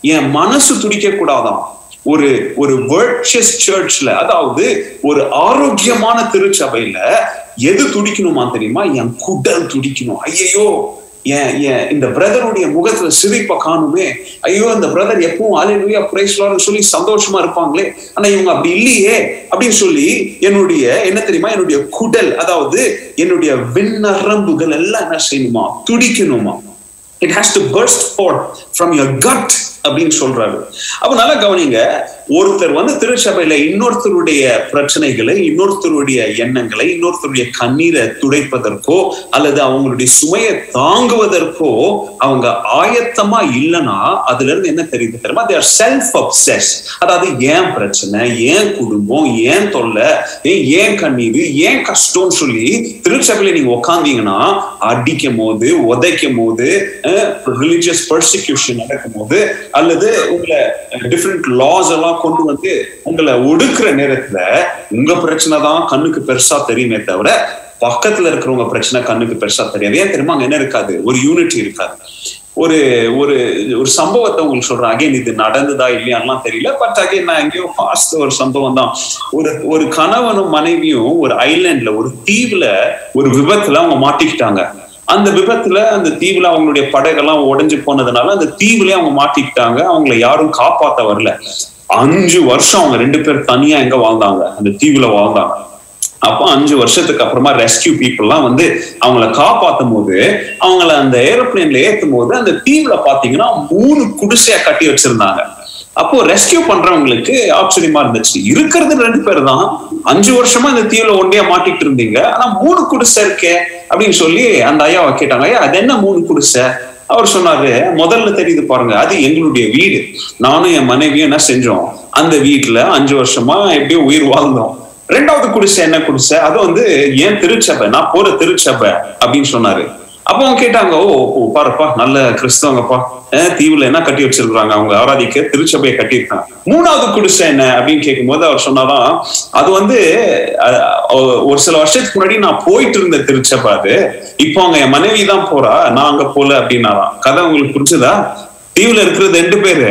என் மனசு துடிக்க கூடாதான் ஒரு ஒரு வேர்ச்சஸ் சர்ச்ல அதாவது ஒரு ஆரோக்கியமான திருச்சபையில எது துடிக்கணுமா தெரியுமா? என் குடல் துடிக்கணும். ஐயையோ! என் என் இந்த பிரதருடைய முகத்துல சிரிப்பை காணுமே. ஐயோ அந்த பிரதர் எப்பவும் அலையிலுயா பிரைஸ்லான்னு சொல்லி சந்தோஷமா இருப்பாங்களே. ஆனா இவங்க அப்படி இல்லையே அப்படின்னு சொல்லி என்னுடைய என்ன தெரியுமா? என்னுடைய குடல் அதாவது என்னுடைய விண்ணரம்புகள் எல்லாம் என்ன செய்யணுமா? துடிக்கணுமா? It has to burst forth from your gut அப்படின்னு சொல்றாரு. அப்ப நல்லா கவனிங்க ஒருத்தர் வந்து திருச்சபையில இன்னொருத்தருடைய பிரச்சனைகளை இன்னொருத்தருடைய எண்ணங்களை இன்னொருத்தருடைய கண்ணீரை துடைப்பதற்கோ அல்லது அவங்களுடைய சுமையை தாங்குவதற்கோ அவங்க ஆயத்தமா இல்லைன்னா அதுல இருந்து என்ன தெரியுது தெரியுமா? தேர் செல்ஃப் அப்சஸ் அதாவது ஏன் பிரச்சனை ஏன் குடும்பம் ஏன் தொல்லை ஏன் ஏன் கண்ணீர் ஏன் கஷ்டம்னு சொல்லி திருச்சபையில நீங்க உக்காந்தீங்கன்னா அடிக்கும் போது உதைக்கும் போது ரிலிஜியஸ் பர்சிக்யூஷன் நடக்கும் போது அல்லது உங்களை டிஃப்ரெண்ட் லாஸ் எல்லாம் கொண்டு வந்து உங்களை ஒடுக்குற நேரத்துல உங்க பிரச்சனை தான் கண்ணுக்கு பெருசா தெரியுமே தவிர பக்கத்துல இருக்கிறவங்க பிரச்சனை கண்ணுக்கு பெருசா தெரியாது. ஏன் தெரியுமா? அங்க என்ன இருக்காது? ஒரு யூனிட்டி இருக்காது. ஒரு ஒரு ஒரு சம்பவத்தை உங்களுக்கு சொல்றேன். அகைன் இது நடந்ததா இல்லையான்லாம் தெரியல. பட் அகைன் நான் எங்கேயோ ஃபாஸ்ட் ஒரு சம்பவம் தான். ஒரு ஒரு கணவனும் மனைவியும் ஒரு ஐலாண்ட்ல ஒரு தீவுல ஒரு விபத்துல அவங்க மாட்டிக்கிட்டாங்க. அந்த விபத்துல அந்த தீவுல அவங்களுடைய படகெல்லாம் உடைஞ்சு போனதுனால அந்த தீவுலயே அவங்க மாட்டிக்கிட்டாங்க. அவங்களை யாரும் காப்பாத்த வரல. அஞ்சு வருஷம் அவங்க ரெண்டு பேர் தனியா எங்க வாழ்ந்தாங்க? அந்த தீவுல வாழ்ந்தாங்க. அப்போ அஞ்சு வருஷத்துக்கு அப்புறமா ரெஸ்கியூ பீப்புள்லாம் வந்து அவங்கள காப்பாத்தும் போது அவங்கள அந்த ஏரோப்ளேன்ல ஏத்தும் போது அந்த தீவுல பாத்தீங்கன்னா மூணு குடிசையா கட்டி வச்சிருந்தாங்க. அப்போ ரெஸ்கியூ பண்றவங்களுக்கு ஆச்சரியமா இருந்துச்சு. இருக்கிறது ரெண்டு பேர் தான் அஞ்சு வருஷமா இந்த தீவுல ஒண்டியா மாட்டிட்டு இருந்தீங்க. ஆனா மூணு குடிசை இருக்கே அப்படின்னு சொல்லி அந்த ஐயாவை கேட்டாங்க. ஐயா அது என்ன மூணு குடிசை? அவர் சொன்னாரு முதல்ல தெரியுது பாருங்க அது எங்களுடைய வீடு. நானும் என் மனைவியும் என்ன செஞ்சோம்? அந்த வீட்டுல அஞ்சு வருஷமா எப்படியோ உயிர் வாழ்ந்தோம். ரெண்டாவது குடிசை என்ன குடிசை? அது வந்து ஏன் திருச்சபை? நான் போற திருச்சபை அப்படின்னு சொன்னாரு. அப்போ அவங்க கேட்டாங்க ஓ ஓ பாருப்பா நல்ல கிறிஸ்தவங்கப்பா. தீவுல என்ன கட்டி வச்சிருக்காங்க அவங்க ஆராதிக்க திருச்சபையை கட்டியிருக்காங்க. மூணாவது குடிசை என்ன அப்படின்னு கேட்கும்போது அவர் சொன்னாதான் அது வந்து ஒரு சில வருஷத்துக்கு முன்னாடி நான் போயிட்டு இருந்த திருச்சபை அது. இப்போ அவங்க என் மனைவி தான் போறா நான் அங்க போல அப்படின்னாராம். கதை உங்களுக்கு புரிஞ்சுதா? தீவுல இருக்கிறது ரெண்டு பேரு.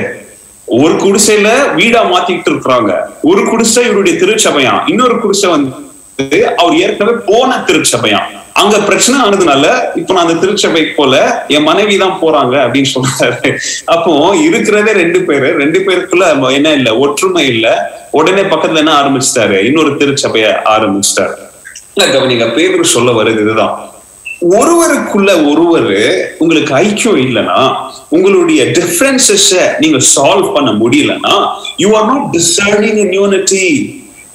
ஒரு குடிசையில வீடா மாத்திக்கிட்டு இருக்கிறாங்க. ஒரு குடிசை இவருடைய திருச்சபையாம். இன்னொரு குடிசை வந்து அவர் ஏற்கனவே போன திருச்சபையாம். அங்க பிரச்சனை ஆனதுனால இப்ப நான் அந்த திருச்சபை போல என் மனைவி தான் போறாங்க அப்படின்னு சொல்றாரு. அப்போ இருக்கிறதே ரெண்டு பேரு. ரெண்டு பேருக்குள்ள என்ன இல்ல ஒற்றுமை இல்ல. உடனே பக்கத்துல என்ன ஆரம்பிச்சிட்டாரு? இன்னொரு திருச்சபைய ஆரம்பிச்சிட்டாரு. இல்ல கவனிங்க பேர் சொல்ல வருது இதுதான். ஒருவருக்குள்ள ஒருவர் உங்களுக்கு ஐக்கியம் இல்லைன்னா உங்களுடைய டிஃபரன்சஸ நீங்க சால்வ் பண்ண முடியலன்னா you are not discerning in unity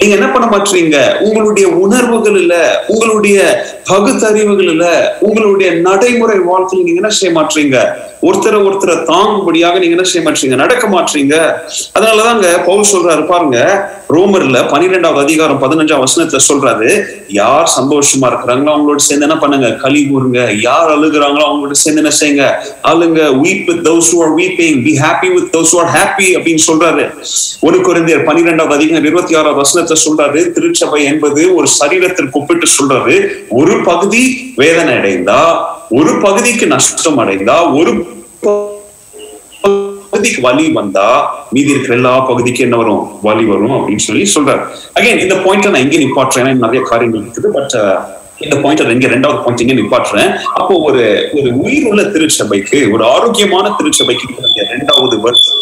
நீங்க என்ன பண்ண மாட்டீங்க உங்களுடைய உணர்வுகள் இல்ல உங்களுடைய பகுத்தறிவுகள் இல்ல உங்களுடைய நடைமுறை வாழ்க்கையில் நீங்க என்ன செய்ய மாட்டீங்க ஒருத்தரை ஒருத்தரை தாங்கும்படியாக நீங்க என்ன செய்ய மாட்டீங்க நடக்க மாட்டீங்க அதனாலதாங்க பவுல் சொல்றாரு பாருங்க ரோமர்ல பன்னிரெண்டாவது அதிகாரம் பதினஞ்சாம் வசனத்துல சொல்றாரு யார் சந்தோஷமா இருக்கிறாங்களோ அவங்களோட சேர்ந்து என்ன பண்ணுங்க? களி கூறுங்க யார் அழுகுறாங்களோ அவங்களோட சேர்ந்து என்ன செய்யுங்க? அழுங்க. Weep with those who are weeping be happy with those who are happy அப்படின்னு சொல்றாரு. ஒரு குறைந்தர் பன்னிரெண்டாவது அதிகாரம் இருபத்தி ஆறாவது வசனத்தை சொல்றாரு திருச்சபை என்பது ஒரு சரீரத்திற்கு ஒப்பிட்டு சொல்றாரு ஒரு பகுதி வேதனை அடைந்தா ஒரு பகுதிக்கு நஷ்டம் அடைந்தா ஒரு பகுதிக்கு வலி வந்தா மீதி இருக்கிற எல்லா பகுதிக்கும் என்ன வரும்? வலி வரும் அப்படின்னு சொல்லி சொல்றாரு. அகைன் இந்த பாயிண்ட் நான் எங்கே நிப்பாட்டுறேன். நிறைய காரியங்கள் இருக்குது பட் uh, இந்த பாயிண்ட் இங்க ரெண்டாவது பாயிண்ட் இங்க நிப்பாட்டுறேன். அப்போ ஒரு ஒரு உயிர் உள்ள திருச்சபைக்கு ஒரு ஆரோக்கியமான திருச்சபைக்கு ரெண்டாவது வருஷம்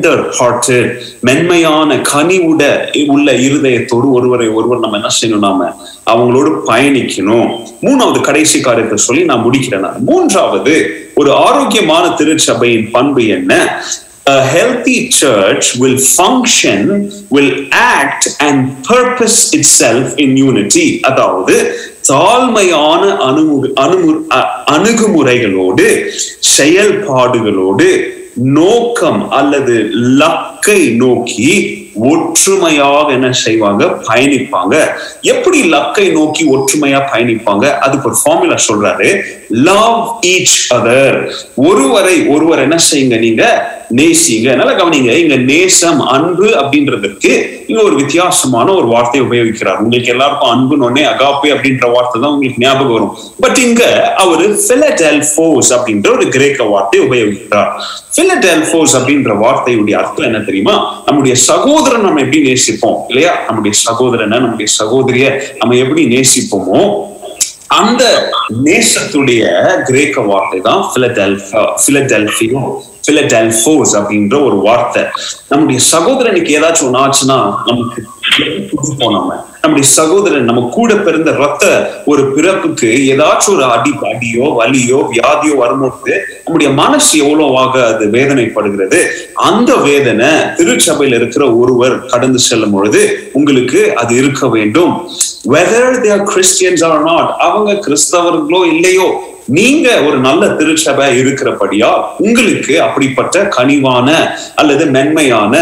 டெண்டர் ஹார்ட்டட் மென்மையான கனிவுட உள்ள இருதயத்தோடு ஒருவரை ஒருவர் நம்ம என்ன செய்யணும்? நாம அவங்களோடு பயணிக்கணும். மூணாவது கடைசி காரியத்தை சொல்லி நான் முடிக்கிறேன் நான். மூன்றாவது ஒரு ஆரோக்கியமான திருச்சபையின் பண்பு என்ன? A healthy church will function, will act and purpose itself in unity. அதாவது தாழ்மையான அணுமு அணுகுமுறைகளோடு செயல்பாடுகளோடு நோக்கம் அல்லது லக்கை நோக்கி ஒற்றுமையாக என்ன செய்வாங்க? பயணிப்பாங்க. எப்படி லக்கை நோக்கி ஒற்றுமையா பயணிப்பாங்க? அதுக்கு ஒரு ஃபார்முலா சொல்றாரு. லவ் ஈச் அதர் ஒருவரை ஒருவர் என்ன செய்யுங்க நீங்க? நேசிங்க. நல்லா கவனிங்க. இங்க நேசம் அன்பு அப்படின்றதுக்கு இங்க ஒரு வித்தியாசமான ஒரு வார்த்தையை உபயோகிக்கிறார். உங்களுக்கு எல்லாருக்கும் அன்புன்னு ஒன்னே அகாப்பே அப்படின்ற வார்த்தை தான் உங்களுக்கு ஞாபகம் வரும். பட் இங்க அவரு பிலடெல்போஸ் அப்படின்ற ஒரு கிரேக்க வார்த்தையை உபயோகிக்கிறார். பிலடெல்போஸ் அப்படின்ற வார்த்தையுடைய அர்த்தம் என்ன தெரியுமா? நம்முடைய சகோதரன் நம்ம எப்படி நேசிப்போம்? இல்லையா? நம்முடைய சகோதரனை நம்முடைய சகோதரிய நம்ம எப்படி நேசிப்போமோ அந்த நேசத்துடைய கிரேக்க வார்த்தை தான் பிலடெல்பியோ பிலடெல்போஸ் அப்படின்ற ஒரு வார்த்தை. நம்முடைய சகோதரனுக்கு ஏதாச்சும் ஒன்று ஆச்சுன்னா நமக்கு நம்ம? நம்முடைய சகோதரன் நம்ம கூட பிறந்த ரத்த ஒரு பிறப்புக்கு ஏதாச்சும் ஒரு அடி அடியோ வலியோ வியாதியோ வரும்போது நம்முடைய மனசு எவ்வளவாக அது வேதனைப்படுகிறது? அந்த வேதனை திருச்சபையில் இருக்கிற ஒருவர் கடந்து செல்லும் பொழுது உங்களுக்கு அது இருக்க வேண்டும். Whether they're Christians or not அவங்க கிறிஸ்தவர்களோ இல்லையோ நீங்க ஒரு நல்ல திருச்சபை இருக்கிறபடியா உங்களுக்கு அப்படிப்பட்ட கனிவான அல்லது மென்மையான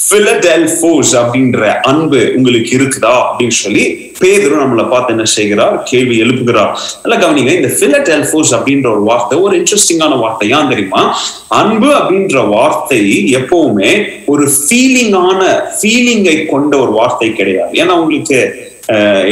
பிலடெல்போஸ் அப்படின்ற அன்பு உங்களுக்கு இருக்குதா அப்படின்னு சொல்லி பேதரும் நம்மளை பார்த்து என்ன செய்கிறார்? கேள்வி எழுப்புகிறார். நல்லா கவனிங்க இந்த பிலடெல்போஸ் அப்படின்ற ஒரு வார்த்தை ஒரு இன்ட்ரெஸ்டிங்கான வார்த்தை. ஏன் தெரியுமா? அன்பு அப்படின்ற வார்த்தை எப்பவுமே ஒரு ஃபீலிங்கான ஃபீலிங்கை கொண்ட ஒரு வார்த்தை கிடையாது. ஏன்னா உங்களுக்கு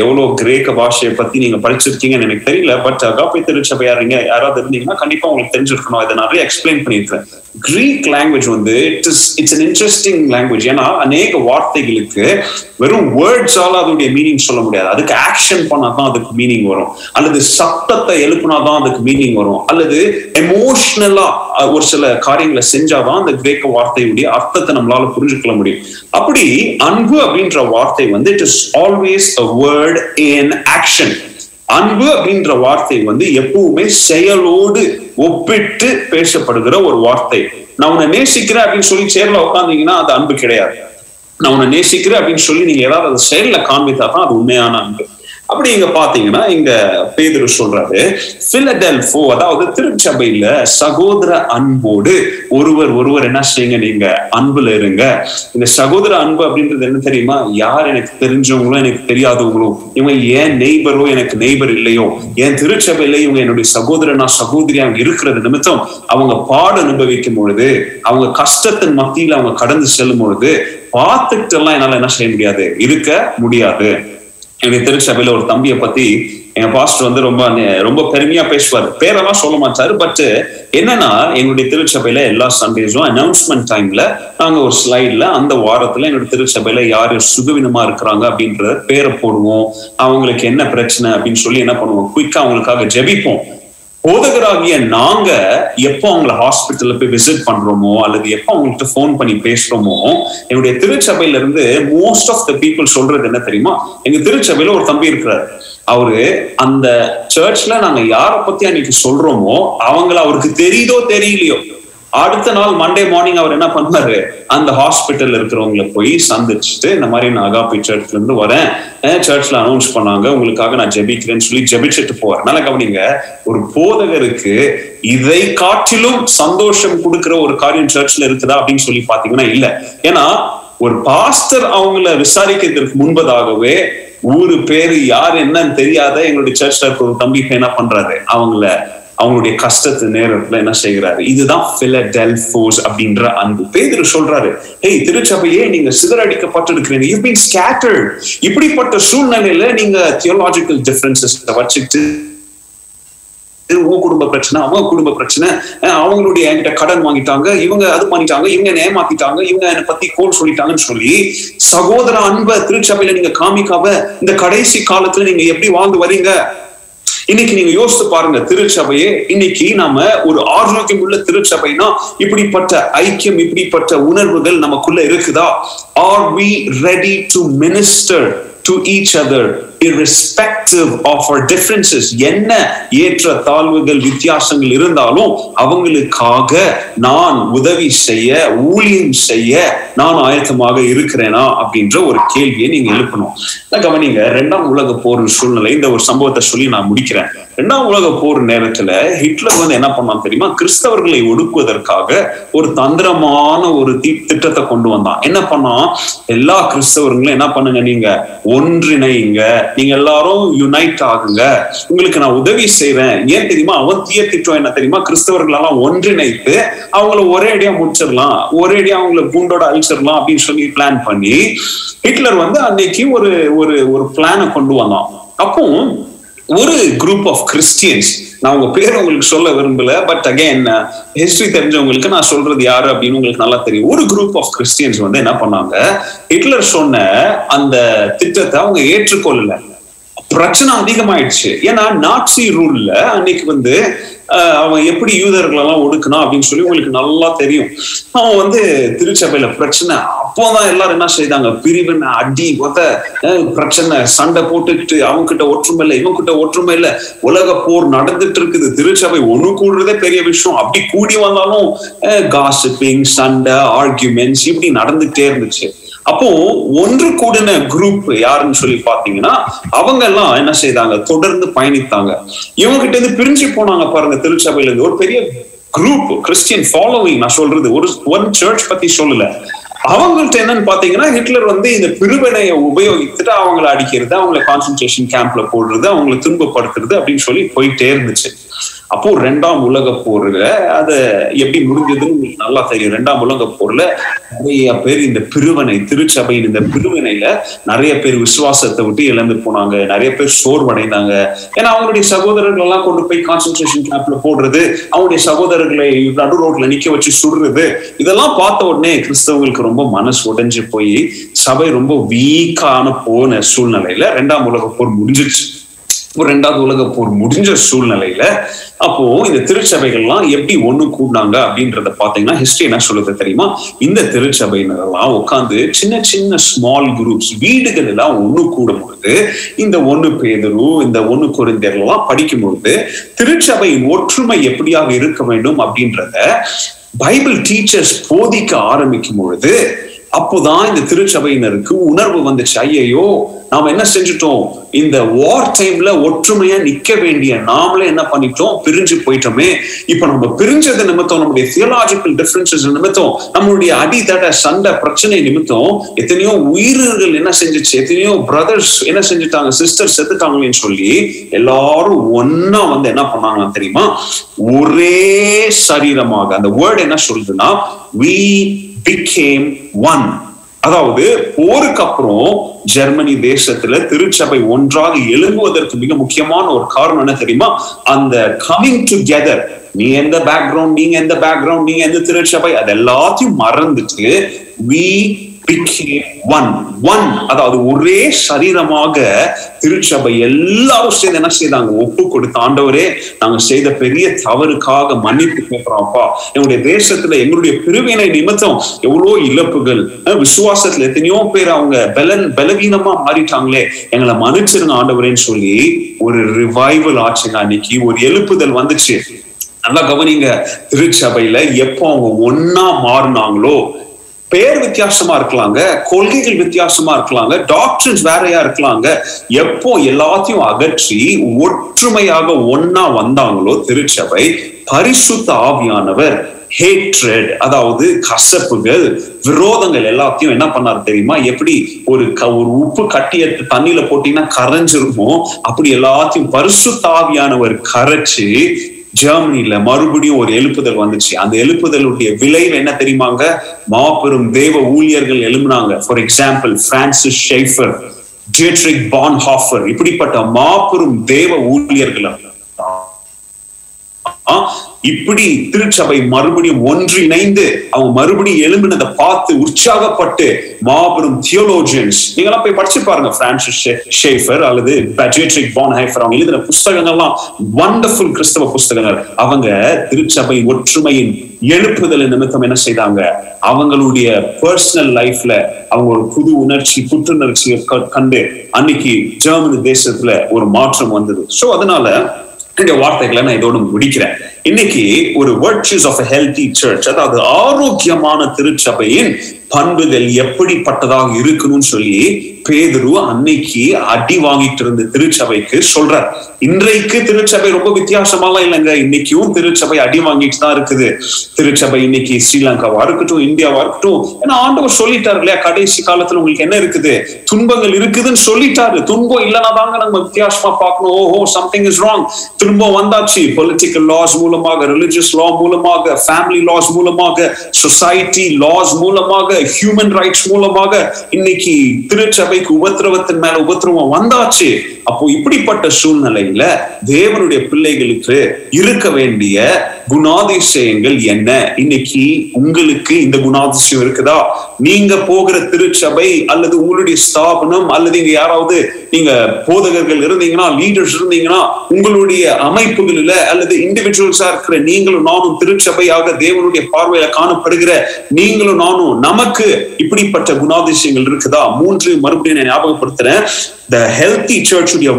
எவ்வளவு கிரேக்க பாஷையை பத்தி நீங்க படிச்சிருக்கீங்கன்னு எனக்கு தெரியல பட் அகாப்பை திருச்சபை யாருங்க யாராவது இருந்தீங்கன்னா கண்டிப்பா உங்களுக்கு தெரிஞ்சிருக்கணும். இதை நிறைய எக்ஸ்பிளைன் பண்ணியிருக்கேன் கிரீக் லாங்குவேஜ் வந்து it is it's an interesting language ஏன்னா அநேக வார்த்தைகளுக்கு வெறும் வேர்ட்ஸால அதோடைய மீனிங் சொல்ல முடியாது. அதுக்கு ஆக்ஷன் பண்ணாதான் அதுக்கு மீனிங் வரும். அல்லது சத்தத்தை எழுப்புனாதான் அதுக்கு மீனிங் வரும். அல்லது எமோஷனலா ஒரு சில காரியங்களை செஞ்சாதான் அந்த கிரேக்க வார்த்தையுடைய அர்த்தத்தை நம்மளால புரிஞ்சுக்கொள்ள முடியும். அப்படி அன்பு அப்படின்ற வார்த்தை வந்து it is always a word in action அன்பு அப்படின்ற வார்த்தை வந்து எப்பவுமே செயலோடு ஒப்பிட்டு பேசப்படுகிற ஒரு வார்த்தை. நான் உன்னை நேசிக்கிறேன் அப்படின்னு சொல்லி சேர்ல உட்காந்தீங்கன்னா அது அன்பு கிடையாது. நான் உன்னை நேசிக்கிறேன் அப்படின்னு சொல்லி நீங்க ஏதாவது அதை செயல்ல காண்பித்தா தான் அது உண்மையான அன்பு. அப்படி இங்க பாத்தீங்கன்னா இங்க பேதுரு சொல்றாரு பிலடெல்போ அதாவது திருச்சபையில சகோதர அன்போடு ஒருவர் ஒருவர் என்ன செய்யுங்க நீங்க அன்புல இருங்க. இந்த சகோதர அன்பு அப்படின்றது என்ன தெரியுமா? யார் எனக்கு தெரிஞ்சவங்களோ எனக்கு தெரியாதவங்களோ இவங்க ஏன் நெய்பரோ எனக்கு நெய்பர் இல்லையோ? என் திருச்சபையில இவங்க என்னுடைய சகோதரனா சகோதரியா அவங்க இருக்கிறது நிமித்தம் அவங்க பாடு அனுபவிக்கும் பொழுது அவங்க கஷ்டத்தின் மத்தியில அவங்க கடந்து செல்லும் பொழுது பார்த்துட்டு எல்லாம் என்னால என்ன செய்ய முடியாது? இருக்க முடியாது. எங்க திருச்சபையில ஒரு தம்பியை பத்தி எங்க பாஸ்டர் வந்து ரொம்ப ரொம்ப பெருமையா பேசுவார். பேரெல்லாம் சொல்ல மாட்டாரு பட் என்னன்னா எங்களுடைய திருச்சபையில எல்லா சண்டேஸும் அனௌன்ஸ்மெண்ட் டைம்ல நாங்க ஒரு ஸ்லைட்ல அந்த வாரத்துல என்னோட திருச்சபையில யார் சுகவினமா இருக்கிறாங்க அப்படின்றத பேரை போடுவோம். அவங்களுக்கு என்ன பிரச்சனை அப்படின்னு சொல்லி என்ன பண்ணுவோம்? குயிக்கா அவங்களுக்காக ஜெபிப்போம். போதகராகிய நாங்க எப்போ அவங்கள ஹாஸ்பிட்டல்ல போய் விசிட் பண்றோமோ அல்லது எப்போ அவங்கள்ட்ட ஃபோன் பண்ணி பேசுறோமோ என்னுடைய திருச்சபையில இருந்து மோஸ்ட் ஆஃப் த பீப்புள் சொல்றது என்ன தெரியுமா? எங்க திருச்சபையில ஒரு தம்பி இருக்கிறாரு. அவரு அந்த சர்ச்ல நாங்க யார பத்தி அன்னைக்கு சொல்றோமோ அவங்கள அவருக்கு தெரியுதோ தெரியலையோ அடுத்த நாள் மண்டே மார்னிங் அவர் என்ன பண்ணாரு அந்த ஹாஸ்பிட்டல்ல இருக்கிறவங்களை போய் சந்திச்சுட்டு இந்த மாதிரி நான் அகாபி சர்ச்ல இருந்து வரேன். சர்ச்ல அனௌன்ஸ் பண்ணாங்க. உங்களுக்காக நான் ஜெபிக்கிறேன்னு சொல்லி ஜெபிச்சுட்டு போறேன். நல்லா கவனிங்க. ஒரு போதகருக்கு இதை காட்டிலும் சந்தோஷம் கொடுக்கிற ஒரு காரியம் சர்ச்ல இருக்குதா அப்படின்னு சொல்லி பாத்தீங்கன்னா இல்ல. ஏன்னா ஒரு பாஸ்டர் அவங்கள விசாரிக்கிறதுக்கு முன்பதாகவே ஊரு பேரு யார் என்னன்னு தெரியாத எங்களுடைய சர்ச்ல இருக்க ஒரு தம்பி என்ன பண்றாரு? அவங்கள அவங்களுடைய கஷ்டத்து நேரத்துல என்ன செய்கிறாரு? இதுதான் பிலடெல்போஸ் அப்படின்ற அன்பு. பேதர் சொல்றாரு ஏய் திருச்சபையே நீங்க சிதறடிக்கப்பட்டிருக்கிறீங்க. யூ பீன் ஸ்கேட்டர்ட் இப்படிப்பட்ட சூழ்நிலையில நீங்க தியோலாஜிக்கல் டிஃபரன்சஸ் வச்சுட்டு உன் குடும்ப பிரச்சனை அவங்க குடும்ப பிரச்சனை அவங்களுடைய என்கிட்ட கடன் வாங்கிட்டாங்க இவங்க அது பண்ணிட்டாங்க இவங்க ஏமாத்திட்டாங்க இவங்க என்னை பத்தி கோல் சொல்லிட்டாங்கன்னு சொல்லி சகோதர அன்பை திருச்சபையில நீங்க காமிக்காம இந்த கடைசி காலத்துல நீங்க எப்படி வாழ்ந்து வரீங்க? இன்னைக்கு நீங்க யோசித்து பாருங்க திருச்சபையே இன்னைக்கு நாம ஒரு ஆரோக்கியம் உள்ள திருச்சபைனா இப்படிப்பட்ட ஐக்கியம் இப்படிப்பட்ட உணர்வுகள் நமக்குள்ள இருக்குதா? Are we ready to minister to each other irrespective of our differences என்ன ஏற்ற தாழ்வுகள் வித்தியாசங்கள் இருந்தாலும் அவங்களுக்காக நான் உதவி செய்ய ஊழியம் செய்ய நான் ஆயத்தமாக இருக்கிறேனா அப்படின்ற ஒரு கேள்வியை நீங்க எழுப்பணும். கவனிங்க. ரெண்டாம் உலக போர் சூழ்நிலை இந்த ஒரு சம்பவத்தை சொல்லி நான் முடிக்கிறேன். ரெண்டாம் உலக போர் நேரத்துல ஹிட்லர் வந்து என்ன பண்ணான் தெரியுமா? கிறிஸ்தவர்களை ஒடுக்குவதற்காக ஒரு தந்திரமான ஒரு திட்டத்தை கொண்டு வந்தான். என்ன பண்ணான்? எல்லா கிறிஸ்தவர்களும் என்ன பண்ணுங்க நீங்க? ஒன்றிணைங்க. நீங்க எல்லாரும் யுனைட் ஆகுங்க. உங்களுக்கு நான் உதவி செய்வேன். ஏன் தெரியுமா? அவன் தீய திட்டம் என்ன தெரியுமா? கிறிஸ்தவர்கள் எல்லாம் ஒன்றிணைத்து அவங்கள ஒரே அடியா முடிச்சிடலாம். ஒரே அடியா அவங்கள பூண்டோட அழிச்சிடலாம் அப்படின்னு சொல்லி பிளான் பண்ணி ஹிட்லர் வந்து அன்னைக்கு ஒரு ஒரு ஒரு பிளானை கொண்டு வந்தான். அப்போ ஒரு குரூப் ஆஃப் கிறிஸ்டியன்ஸ் நான் உங்க பேர் உங்களுக்கு சொல்ல விரும்பல பட் அகைன் ஹிஸ்டரி தெரிஞ்சவங்களுக்கு நான் சொல்றது யாரு அப்படின்னு உங்களுக்கு நல்லா தெரியும். ஒரு குரூப் ஆஃப் கிறிஸ்டியன்ஸ் வந்து என்ன பண்ணாங்க? ஹிட்லர் சொன்ன அந்த திட்டத்தை அவங்க ஏற்றுக்கொள்ளல. பிரச்சனை அதிகமாயிடுச்சு. ஏன்னா நாட்சி ரூல்ல அன்னைக்கு வந்து அவன் எப்படி யூதர்கள் எல்லாம் ஒடுக்கணும் அப்படின்னு சொல்லி உங்களுக்கு நல்லா தெரியும். அவன் வந்து திருச்சபையில பிரச்சனை. அப்போதான் எல்லாரும் என்ன செய்தாங்க? பிரிவின் அடி ஒத பிரச்சனை. சண்டை போட்டுக்கிட்டு அவங்க கிட்ட ஒற்றுமை இல்லை இவங்க கிட்ட ஒற்றுமை இல்லை. உலக போர் நடந்துட்டு இருக்குது. திருச்சபை ஒண்ணு கூடுறதே பெரிய விஷயம். அப்படி கூடி வந்தாலும் காசிப்பிங் சண்டை ஆர்கியூமெண்ட்ஸ் இப்படி நடந்துட்டே இருந்துச்சு. அப்போ ஒன்று கூடின குரூப் யாருன்னு சொல்லி பாத்தீங்கன்னா அவங்க எல்லாம் என்ன செய்தாங்க? தொடர்ந்து பயணித்தாங்க. இவங்க கிட்ட இருந்து பிரிஞ்சு போனாங்க பாருங்க திருச்சபையில இருந்து ஒரு பெரிய குரூப் கிறிஸ்டியன் ஃபாலோவிங் நான் சொல்றது. ஒரு ஒன் சர்ச் பத்தி சொல்லல. அவங்கள்ட்ட என்னன்னு பாத்தீங்கன்னா ஹிட்லர் வந்து இந்த பிரிவினையை உபயோகித்துட்டு அவங்கள அடிக்கிறது அவங்கள கான்சென்ட்ரேஷன் கேம்ப்ல போடுறது அவங்களை துன்பப்படுத்துறது அப்படின்னு சொல்லி போயிட்டே இருந்துச்சு. அப்போ ரெண்டாம் உலக போர்ல அத எப்படி முடிஞ்சதுன்னு உங்களுக்கு நல்லா தெரியும். ரெண்டாம் உலக போர்ல நிறைய பேர் இந்த பிரிவினை திருச்சபையின் இந்த பிரிவினையில நிறைய பேர் விசுவாசத்தை விட்டு இழந்து போனாங்க. நிறைய பேர் சோர்வடைந்தாங்க. ஏன்னா அவங்களுடைய சகோதரர்கள் எல்லாம் கொண்டு போய் கான்சன்ட்ரேஷன் கேம்ப்ல போடுறது அவங்களுடைய சகோதரர்களை நடு ரோட்ல நிக்க வச்சு சுடுறது இதெல்லாம் பார்த்த உடனே கிறிஸ்தவங்களுக்கு ரொம்ப மனசு உடைஞ்சு போய் சபை ரொம்ப வீக்கான போன சூழ்நிலையில ரெண்டாம் உலக போர் முடிஞ்சிருச்சு. இப்போ ரெண்டாவது உலக போர் முடிஞ்ச சூழ்நிலையில அப்போ இந்த திருச்சபைகள்லாம் எப்படி ஒண்ணு கூடினாங்க அப்படின்றத பாத்தீங்கன்னா ஹிஸ்டரி என்ன சொல்லுது தெரியுமா? இந்த திருச்சபையினரெல்லாம் உட்காந்து சின்ன சின்ன ஸ்மால் குரூப்ஸ் வீடுகள் எல்லாம் ஒண்ணு கூடும் பொழுது இந்த ஒண்ணு பேதரு இந்த ஒண்ணு குறைந்தர்கள் படிக்கும் பொழுது திருச்சபையின் ஒற்றுமை எப்படியாக இருக்க வேண்டும் அப்படின்றத பைபிள் டீச்சர்ஸ் போதிக்க ஆரம்பிக்கும் பொழுது அப்போதான் இந்த திருச்சபையினருக்கு உணர்வு வந்துச்சு. ஐயையோ நாம என்ன செஞ்சுட்டோம்? இந்த வார் டைம்ல ஒற்றுமையா நிக்க வேண்டிய நாமளே என்ன பண்ணிட்டோம்? பிரிஞ்சு போயிட்டோமே. இப்ப நம்ம பிரிஞ்சது நிமித்தம் நம்முடைய தியலாஜிக்கல் டிஃபரன்சஸ் நிமித்தம் நம்மளுடைய அடித்தட சண்டை பிரச்சனை நிமித்தம் எத்தனையோ உயிர்கள் என்ன செஞ்சுச்சு? எத்தனையோ பிரதர்ஸ் என்ன செஞ்சுட்டாங்க? சிஸ்டர் செத்துட்டாங்களேன்னு சொல்லி எல்லாரும் ஒன்னா வந்து என்ன பண்ணாங்க தெரியுமா? ஒரே சரீரமாக அந்த வேர்டு என்ன சொல்லுதுன்னா வி பிகேம் ஒன் அதாவது போருக்கு அப்புறம் ஜெர்மனி தேசத்துல திருச்சபை ஒன்றாக எழும்புவதற்கு மிக முக்கியமான ஒரு காரணம் என்ன தெரியுமா? அந்த கமிங் டுகெதர் நீ எந்த பேக்ரவுண்ட் நீங்க எந்த பேக்ரவுண்ட் நீங்க எந்த திருச்சபை அது எல்லாத்தையும் மறந்துட்டு வி became one. One அதாவது ஒரே சரீரமாக திருச்சபை எல்லாரும் சேர்ந்து என்ன செய்தாங்க? ஒப்பு கொடுத்த ஆண்டவரே நாங்க செய்த பெரிய தவறுக்காக மன்னிப்பு கேட்கிறோம்ப்பா எங்களுடைய தேசத்துல எங்களுடைய பிரிவினை நிமித்தம் எவ்வளவு இழப்புகள். அஹ் விசுவாசத்துல எத்தனையோ பேர் அவங்க பலன் பலவீனமா மாறிட்டாங்களே. எங்களை மன்னிச்சிருங்க ஆண்டவரேன்னு சொல்லி ஒரு ரிவைவல் ஆச்சுங்க அன்னைக்கு. ஒரு எழுப்புதல் வந்துச்சு. நல்லா கவனிங்க. திருச்சபையில எப்போ அவங்க ஒன்னா மாறினாங்களோ பேர் வித்தியாசமா இருக்கலாங்க கொள்கைகள் வித்தியாசமா இருக்கலாங்க டாக்டர்ஸ் வேறையா இருக்கலாங்க. எப்போ எல்லாத்தையும் அகற்றி ஒற்றுமையாக ஒன்னா வந்தாங்களோ திருச்சபை பரிசுத்த ஆவியானவர் ஹேட்ரட் அதாவது கசப்புகள் விரோதங்கள் எல்லாத்தையும் என்ன பண்ணாரு தெரியுமா? எப்படி ஒரு க ஒரு உப்பு கட்டி எடுத்து தண்ணியில போட்டீங்கன்னா கரைஞ்சிருமோ அப்படி எல்லாத்தையும் பரிசுத்தாவியானவர் கரைச்சு ஜெர்மனில மறுபடியும் ஒரு எழுப்புதல் வந்துச்சு. அந்த எழுப்புதலுடைய விளைவு என்ன தெரியுமாங்க? மாபெரும் தேவ ஊழியர்கள் எழுப்புனாங்க for example Francis Schaeffer Dietrich Bonhoeffer இப்படிப்பட்ட மாபெரும் தேவ ஊழியர்கள் இப்படி திருச்சபை மறுபடியும் ஒன்றிணைந்து அவங்க மறுபடியும் எழும்பினதை பார்த்து உற்சாகப்பட்டு மாபெரும் தியோலோஜியன்ஸ் நீங்களாம் போய் படிச்சு பாருங்க. பிரான்சிஸ் ஷேஃபர் அல்லது பட்ஜெட்ரிக் பான் ஹைஃபர் அவங்க எழுதின புஸ்தகங்கள்லாம் வண்டர்ஃபுல் கிறிஸ்தவ புஸ்தகங்கள். அவங்க திருச்சபை ஒற்றுமையின் எழுப்புதல் நிமித்தம் என்ன செய்தாங்க? அவங்களுடைய பர்சனல் லைஃப்ல அவங்க ஒரு புது உணர்ச்சி புத்துணர்ச்சியை கண்டு அன்னைக்கு ஜெர்மனி தேசத்துல ஒரு மாற்றம் வந்தது. சோ அதனால இந்த வார்த்தைகளை நான் இதோடு முடிக்கிறேன். இன்னைக்கு ஒரு வர்ச்சுஸ் ஆஃப் ஹெல்தி சர்ச் அதாவது ஆரோக்கியமான திருச்சபையின் பண்புகள் எப்படிப்பட்டதாக இருக்கணும்னு சொல்லி பேதுரு அன்னைக்கு அடி வாங்கிட்டு இருந்த திருச்சபைக்கு சொல்றார். இன்றைக்கு திருச்சபை ரொம்ப வித்தியாசமாலாம் இல்லைங்க. இன்னைக்கும் திருச்சபை அடி வாங்கிட்டு தான் இருக்குது. திருச்சபை இன்னைக்கு ஸ்ரீலங்காவா இருக்கட்டும் இந்தியாவா இருக்கட்டும். ஏன்னா ஆண்டவர் சொல்லிட்டாரு இல்லையா? கடைசி காலத்துல உங்களுக்கு என்ன இருக்குது? துன்பங்கள் இருக்குதுன்னு சொல்லிட்டாரு. துன்பம் இல்லைனா தாங்க நம்ம வித்தியாசமா பார்க்கணும். ஓஹோ சம்திங் இஸ் ராங் துன்பம் வந்தாச்சு. பொலிட்டிக்கல் லாஸ் மூலமாக ரிலிஜியஸ் லா மூலமாக ஃபேமிலி லாஸ் மூலமாக சொசைட்டி லாஸ் மூலமாக ஹியூமன் ரைட்ஸ் மூலமாக இன்னைக்கு திருச்சபைக்கு உபத்திரவத்தின் மேல உபத்திரவம் வந்தாச்சு. அப்போ இப்படிப்பட்ட சூழ்நிலையில தேவனுடைய பிள்ளைகளுக்கு இருக்க வேண்டிய குணாதிசயங்கள் என்ன? இன்னைக்கு உங்களுக்கு இந்த குணாதிசயம் இருக்குதா? நீங்க போகிற திருச்சபை அல்லது உங்களுடைய ஸ்தாபனம் அல்லது இங்க யாராவது நீங்க போதகர்கள் இருந்தீங்கன்னா லீடர்ஸ் இருந்தீங்கன்னா உங்களுடைய அமைப்புகளில அல்லது இண்டிவிஜுவல்ஸா இருக்கிற நீங்களும் நானும் திருச்சபையாக தேவனுடைய பார்வையில காணப்படுகிற நீங்களும் நானும் நமக்கு இப்படிப்பட்ட குணாதிசயங்கள் இருக்குதா? மூன்று மறுபடியும் நான் ஞாபகப்படுத்துறேன். த ஹெல்தி சர்ச் உடைய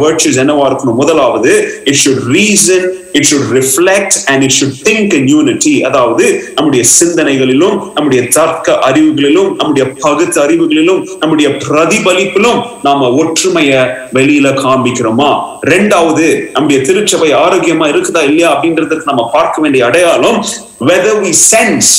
என்னவா இருக்கணும்? முதலாவது it should reason it should reflect and it should think in unity அதாவது நம்முடைய சிந்தனைகளிலும் நம்முடைய தர்க்க அறிவுகளிலும் நம்முடைய பகுத்து அறிவுகளிலும் நம்முடைய பிரதிபலிப்பிலும் நாம ஒற்றுமைய வெளியில காண்பிக்கிறோமா? ரெண்டாவது நம்முடைய திருச்சபை ஆரோக்கியமா இருக்குதா இல்லையா அப்படின்றதுக்கு நம்ம பார்க்க வேண்டிய அடையாளம் whether we sense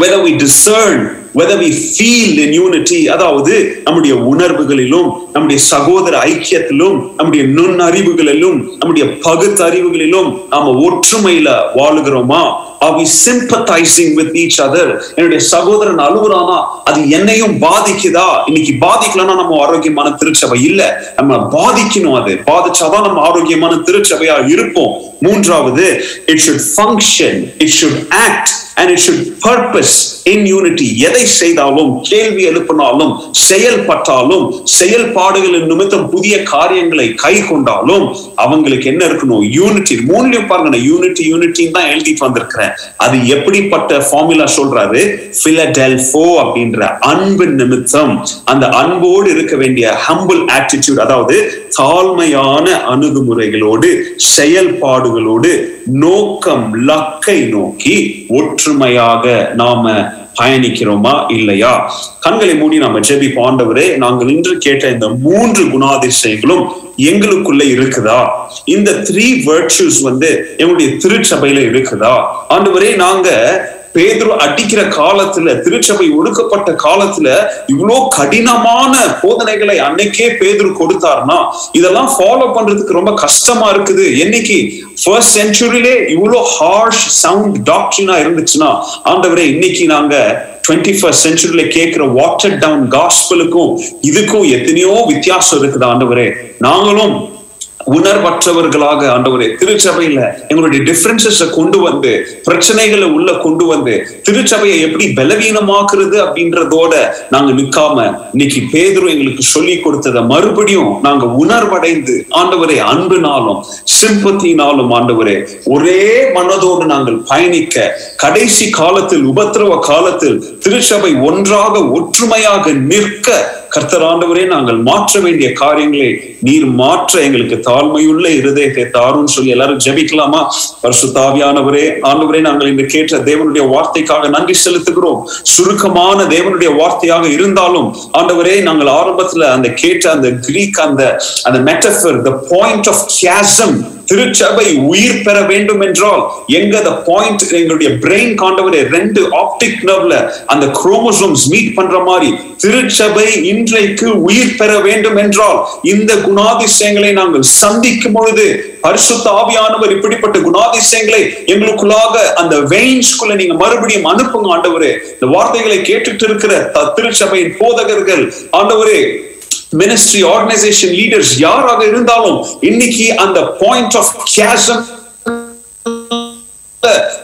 whether we discern whether we feel in unity அதாவது நம்முடைய உணர்வுகளிலும் நம்முடைய சகோதர ஐக்கியத்திலும் நம்முடைய நுண்ணறிவுகளிலும் நம்முடைய பகுத்தறிவுகளிலும் நாம ஒற்றுமையில வாழுகிறோமா? Are we sympathising with each other என்னுடைய சகோதரன் அழுகுறானா? அது என்னையும் பாதிக்குதா? இன்னைக்கு பாதிக்கலன்னா நம்ம ஆரோக்கியமான திருச்சபை இல்ல. நம்ம பாதிக்கணும் அது. பாதிச்சாதான் நம்ம ஆரோக்கியமான திருச்சபையா இருப்போம். மூன்றாவது it should function it should act and it should purpose in unity எதை செய்தாலும் கேள்வி எழுப்பினாலும் செயல்பட்டாலும் செயல்பாடுகளின் நிமித்தம் புதிய காரியங்களை கை கொண்டாலும் அவங்களுக்கு என்ன இருக்கணும்? யூனிட்டி மூணுலயும் பாருங்க யூனிட்டி யூனிட்டின்னு தான் எழுதிட்டு வந்திருக்கிறேன். அது எப்படிப்பட்ட ஃபார்முலா சொல்றாரு? பிலடெல்போ அப்படின்ற அன்பு நிமித்தம் அந்த அன்போடு இருக்க வேண்டிய ஹம்பிள் ஆட்டிடியூட் அதாவது தாழ்மையான அணுகுமுறைகளோடு செயல்பாடுகளோடு நோக்கம் லக்கை நோக்கி ஒற்றுமையாக நாம பயணிக்கிறோமா? இல்லையா? கண்களை மூடி நாம ஜெபி பாண்டவரே நாங்கள் இன்று கேட்ட இந்த மூன்று குணாதிசயங்களும் எங்களுக்குள்ள இருக்குதா? இந்த த்ரீ வர்ச்சுஸ் வந்து எங்களுடைய திருச்சபையில இருக்குதா? ஆண்டவரே நாங்க பேதுரு அடிக்கிற காலத்துல திருச்சபை ஒடுக்கப்பட்ட காலத்துல இவ்வளோ கடினமான போதனைகளை அன்னைக்கே பேதுரு கொடுத்தாருன்னா இதெல்லாம் ஃபாலோ பண்றதுக்கு ரொம்ப கஷ்டமா இருக்குது. என்னைக்கு ஃபர்ஸ்ட் சென்ச்சுரியிலே இவ்வளோ ஹார்ஷ் சவுண்ட் டாக்டரினா இருந்துச்சுன்னா ஆண்டவரே இன்னைக்கு நாங்க டுவெண்ட்டி ஃபர்ஸ்ட் சென்ச்சுரியில கேட்கிற வாட்டர் டவுன் காஸ்பலுக்கும் இதுக்கும் எத்தனையோ வித்தியாசம் இருக்குது ஆண்டவரே. நாங்களும் உணர்வற்றவர்களாக ஆண்டவரே திருச்சபையில எங்களுடைய டிஃபரன்சஸ கொண்டு வந்து பிரச்சனைகளை உள்ள கொண்டு வந்து திருச்சபையை எப்படி பலவீனமாக்குறது அப்படின்றதோட நாங்க நிக்காம இன்னைக்கு பேதுரு எங்களுக்கு சொல்லி கொடுத்ததை மறுபடியும் நாங்க உணர்வடைந்து ஆண்டவரே அன்புனாலும் சிம்பத்தினாலும் ஆண்டவரே ஒரே மனதோடு நாங்கள் பயணிக்க கடைசி காலத்தில் உபத்திரவ காலத்தில் திருச்சபை ஒன்றாக ஒற்றுமையாக நிற்க கர்த்தர் ஆண்டவரே நாங்கள் மாற்ற வேண்டிய காரியங்களை நீர் மாற்ற எங்களுக்கு தாழ்மையுள்ள இருதயத்தை தாருன்னு சொல்லி எல்லாரும் ஜெபிக்கலாமா? பரிசுத்தாவியானவரே ஆண்டவரே நாங்கள் இன்று கேட்ட தேவனுடைய வார்த்தைக்காக நன்றி செலுத்துகிறோம். சுருக்கமான தேவனுடைய வார்த்தையாக இருந்தாலும் ஆண்டவரே நாங்கள் ஆரம்பத்துல அந்த கேட்ட அந்த கிரீக் அந்த அந்த மெட்டஃபர் த பாயிண்ட் ஆஃப் கேசம் திருச்சபை உயிர் பெற வேண்டும் என்றால் எங்க த பாயிண்ட் எங்களுடைய பிரெயின் காண்டவரை ரெண்டு ஆப்டிக் நர்வ்ல அந்த குரோமோசோம்ஸ் மீட் பண்ற மாதிரி திருச்சபை இன்றைக்கு உயிர் பெற வேண்டும் என்றால் இந்த குணாதிசயங்களை நாங்கள் சந்திக்கும் பொழுது பரிசுத்த ஆவியானவர் இப்படிப்பட்ட குணாதிசயங்களை எங்களுக்குள்ளாக அந்த வெயின்ஸ்குள்ள நீங்க மறுபடியும் அனுப்புங்க ஆண்டவரே. இந்த வார்த்தைகளை கேட்டுட்டு இருக்கிற திருச்சபையின் போதகர்கள் ஆண்டவரே மினிஸ்ட்ரி ஆர்கனைசேஷன் லீடர்ஸ் யாராக இருந்தாலும் இன்னைக்கு அந்த பாயிண்ட் ஆஃப் கேசம்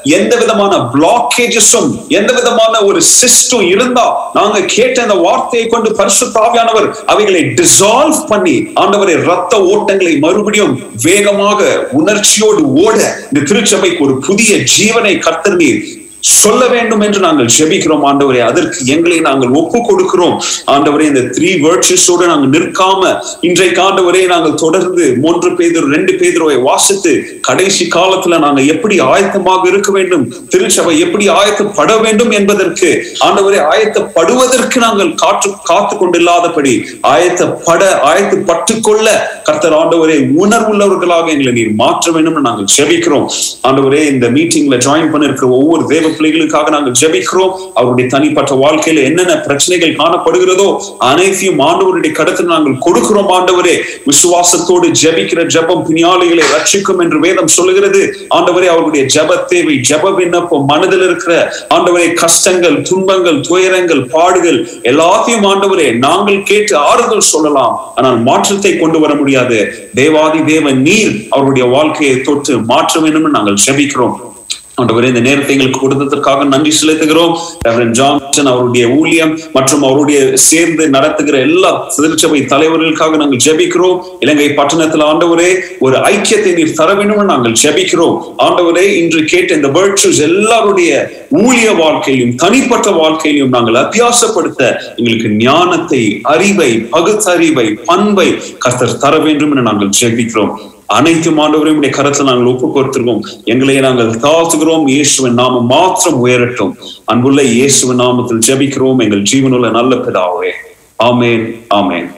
எந்த விதமான பிளாக்கேஜஸும் எந்த விதமான ஒரு சிஸ்டம் இருந்தா நாங்க கேட்ட அந்த வார்த்தையை கொண்டு பரிசுத்தாவியானவர் அவைகளை டிசால்வ் பண்ணி ஆண்டவரை ரத்த ஓட்டங்களை மறுபடியும் வேகமாக உணர்ச்சியோடு ஓட இந்த திருச்சபைக்கு ஒரு புதிய ஜீவனை கர்த்தர் நீர் சொல்ல வேண்டும் என்று நாங்கள் ஜெபிக்கிறோம் ஆண்டவரே. அதற்கு எங்களை நாங்கள் ஒப்பு கொடுக்கிறோம் ஆண்டவரே இந்த த்ரீ வேர்ட்ஸோடு நாங்கள் நிற்காம இன்றைக்கு ஆண்டவரே நாங்கள் தொடர்ந்து மூன்று பேதர் ரெண்டு பேதரோவை வாசித்து கடைசி காலத்துல நாங்க எப்படி ஆயத்தமாக இருக்க வேண்டும் திருச்சபை எப்படி ஆயத்தப்பட வேண்டும் என்பதற்கு ஆண்டவரே ஆயத்தப்படுவதற்கு நாங்கள் காற்று காத்து கொண்டில்லாதபடி ஆயத்தப்பட ஆயத்தப்பட்டு கொள்ள கர்த்தர் ஆண்டவரே உணர்வுள்ளவர்களாக எங்களை நீர் மாற்ற வேண்டும் நாங்கள் ஜெபிக்கிறோம் ஆண்டவரே இந்த மீட்டிங்ல ஜாயின் பண்ணிருக்கிற ஒவ்வொரு தேவ பிள்ளைகளுக்காக நாங்கள் ஜெபிக்கிறோம். அவருடைய தனிப்பட்ட வாழ்க்கையில என்னென்ன பிரச்சனைகள் காணப்படுகிறதோ அனைத்தையும் ஆண்டவருடைய கடத்தில் நாங்கள் கொடுக்கிறோம் ஆண்டவரே. விசுவாசத்தோடு ஜெபிக்கிற ஜெபம் பிணியாளிகளை ரட்சிக்கும் என்று வேதம் சொல்லுகிறது. ஆண்டவரே அவருடைய ஜெப தேவை ஜெப விண்ணப்பம் மனதில் இருக்கிற ஆண்டவரே கஷ்டங்கள் துன்பங்கள் துயரங்கள் பாடுகள் எல்லாத்தையும் ஆண்டவரே நாங்கள் கேட்டு ஆறுதல் சொல்லலாம். ஆனால் மாற்றத்தை கொண்டு வர முடியாது. தேவாதி தேவ நீர் அவருடைய வாழ்க்கையை தொட்டு மாற்ற வேண்டும் நாங்கள் ஜெபிக்கிறோம். ஆண்டவரே இந்த நேரத்தை எங்களுக்கு கொடுத்ததற்காக நன்றி செலுத்துகிறோம். ரெவரன் ஜான்சன் அவருடைய ஊழியம் மற்றும் அவருடைய சேர்ந்து நடத்துகிற எல்லா திருச்சபை தலைவர்களுக்காக நாங்கள் ஜெபிக்கிறோம். இலங்கை பட்டணத்தில் ஆண்டவரே ஒரு ஐக்கியத்தை நீர் தர வேண்டும் நாங்கள் ஜெபிக்கிறோம். ஆண்டவரே இன்று கேட்ட இந்த வேர்ட்ஸ் எல்லாருடைய ஊழிய வாழ்க்கையிலும் தனிப்பட்ட வாழ்க்கையிலும் நாங்கள் அத்தியாசப்படுத்த எங்களுக்கு ஞானத்தை அறிவை பகுத்தறிவை பண்பை கர்த்தர் தர வேண்டும் என நாங்கள் ஜெபிக்கிறோம். அனைத்து ஆண்டவரையும் உடைய கரத்தில் நாங்கள் ஒப்பு கொடுத்திருக்கோம் எங்களை நாங்கள் தாழ்த்துகிறோம். இயேசுவின் நாமம் மாத்திரம் உயரட்டும். அன்புள்ள இயேசுவின் நாமத்தில் ஜெபிக்கிறோம். எங்கள் ஜீவனுள்ள நல்ல பிதாவே. ஆமேன். ஆமேன்.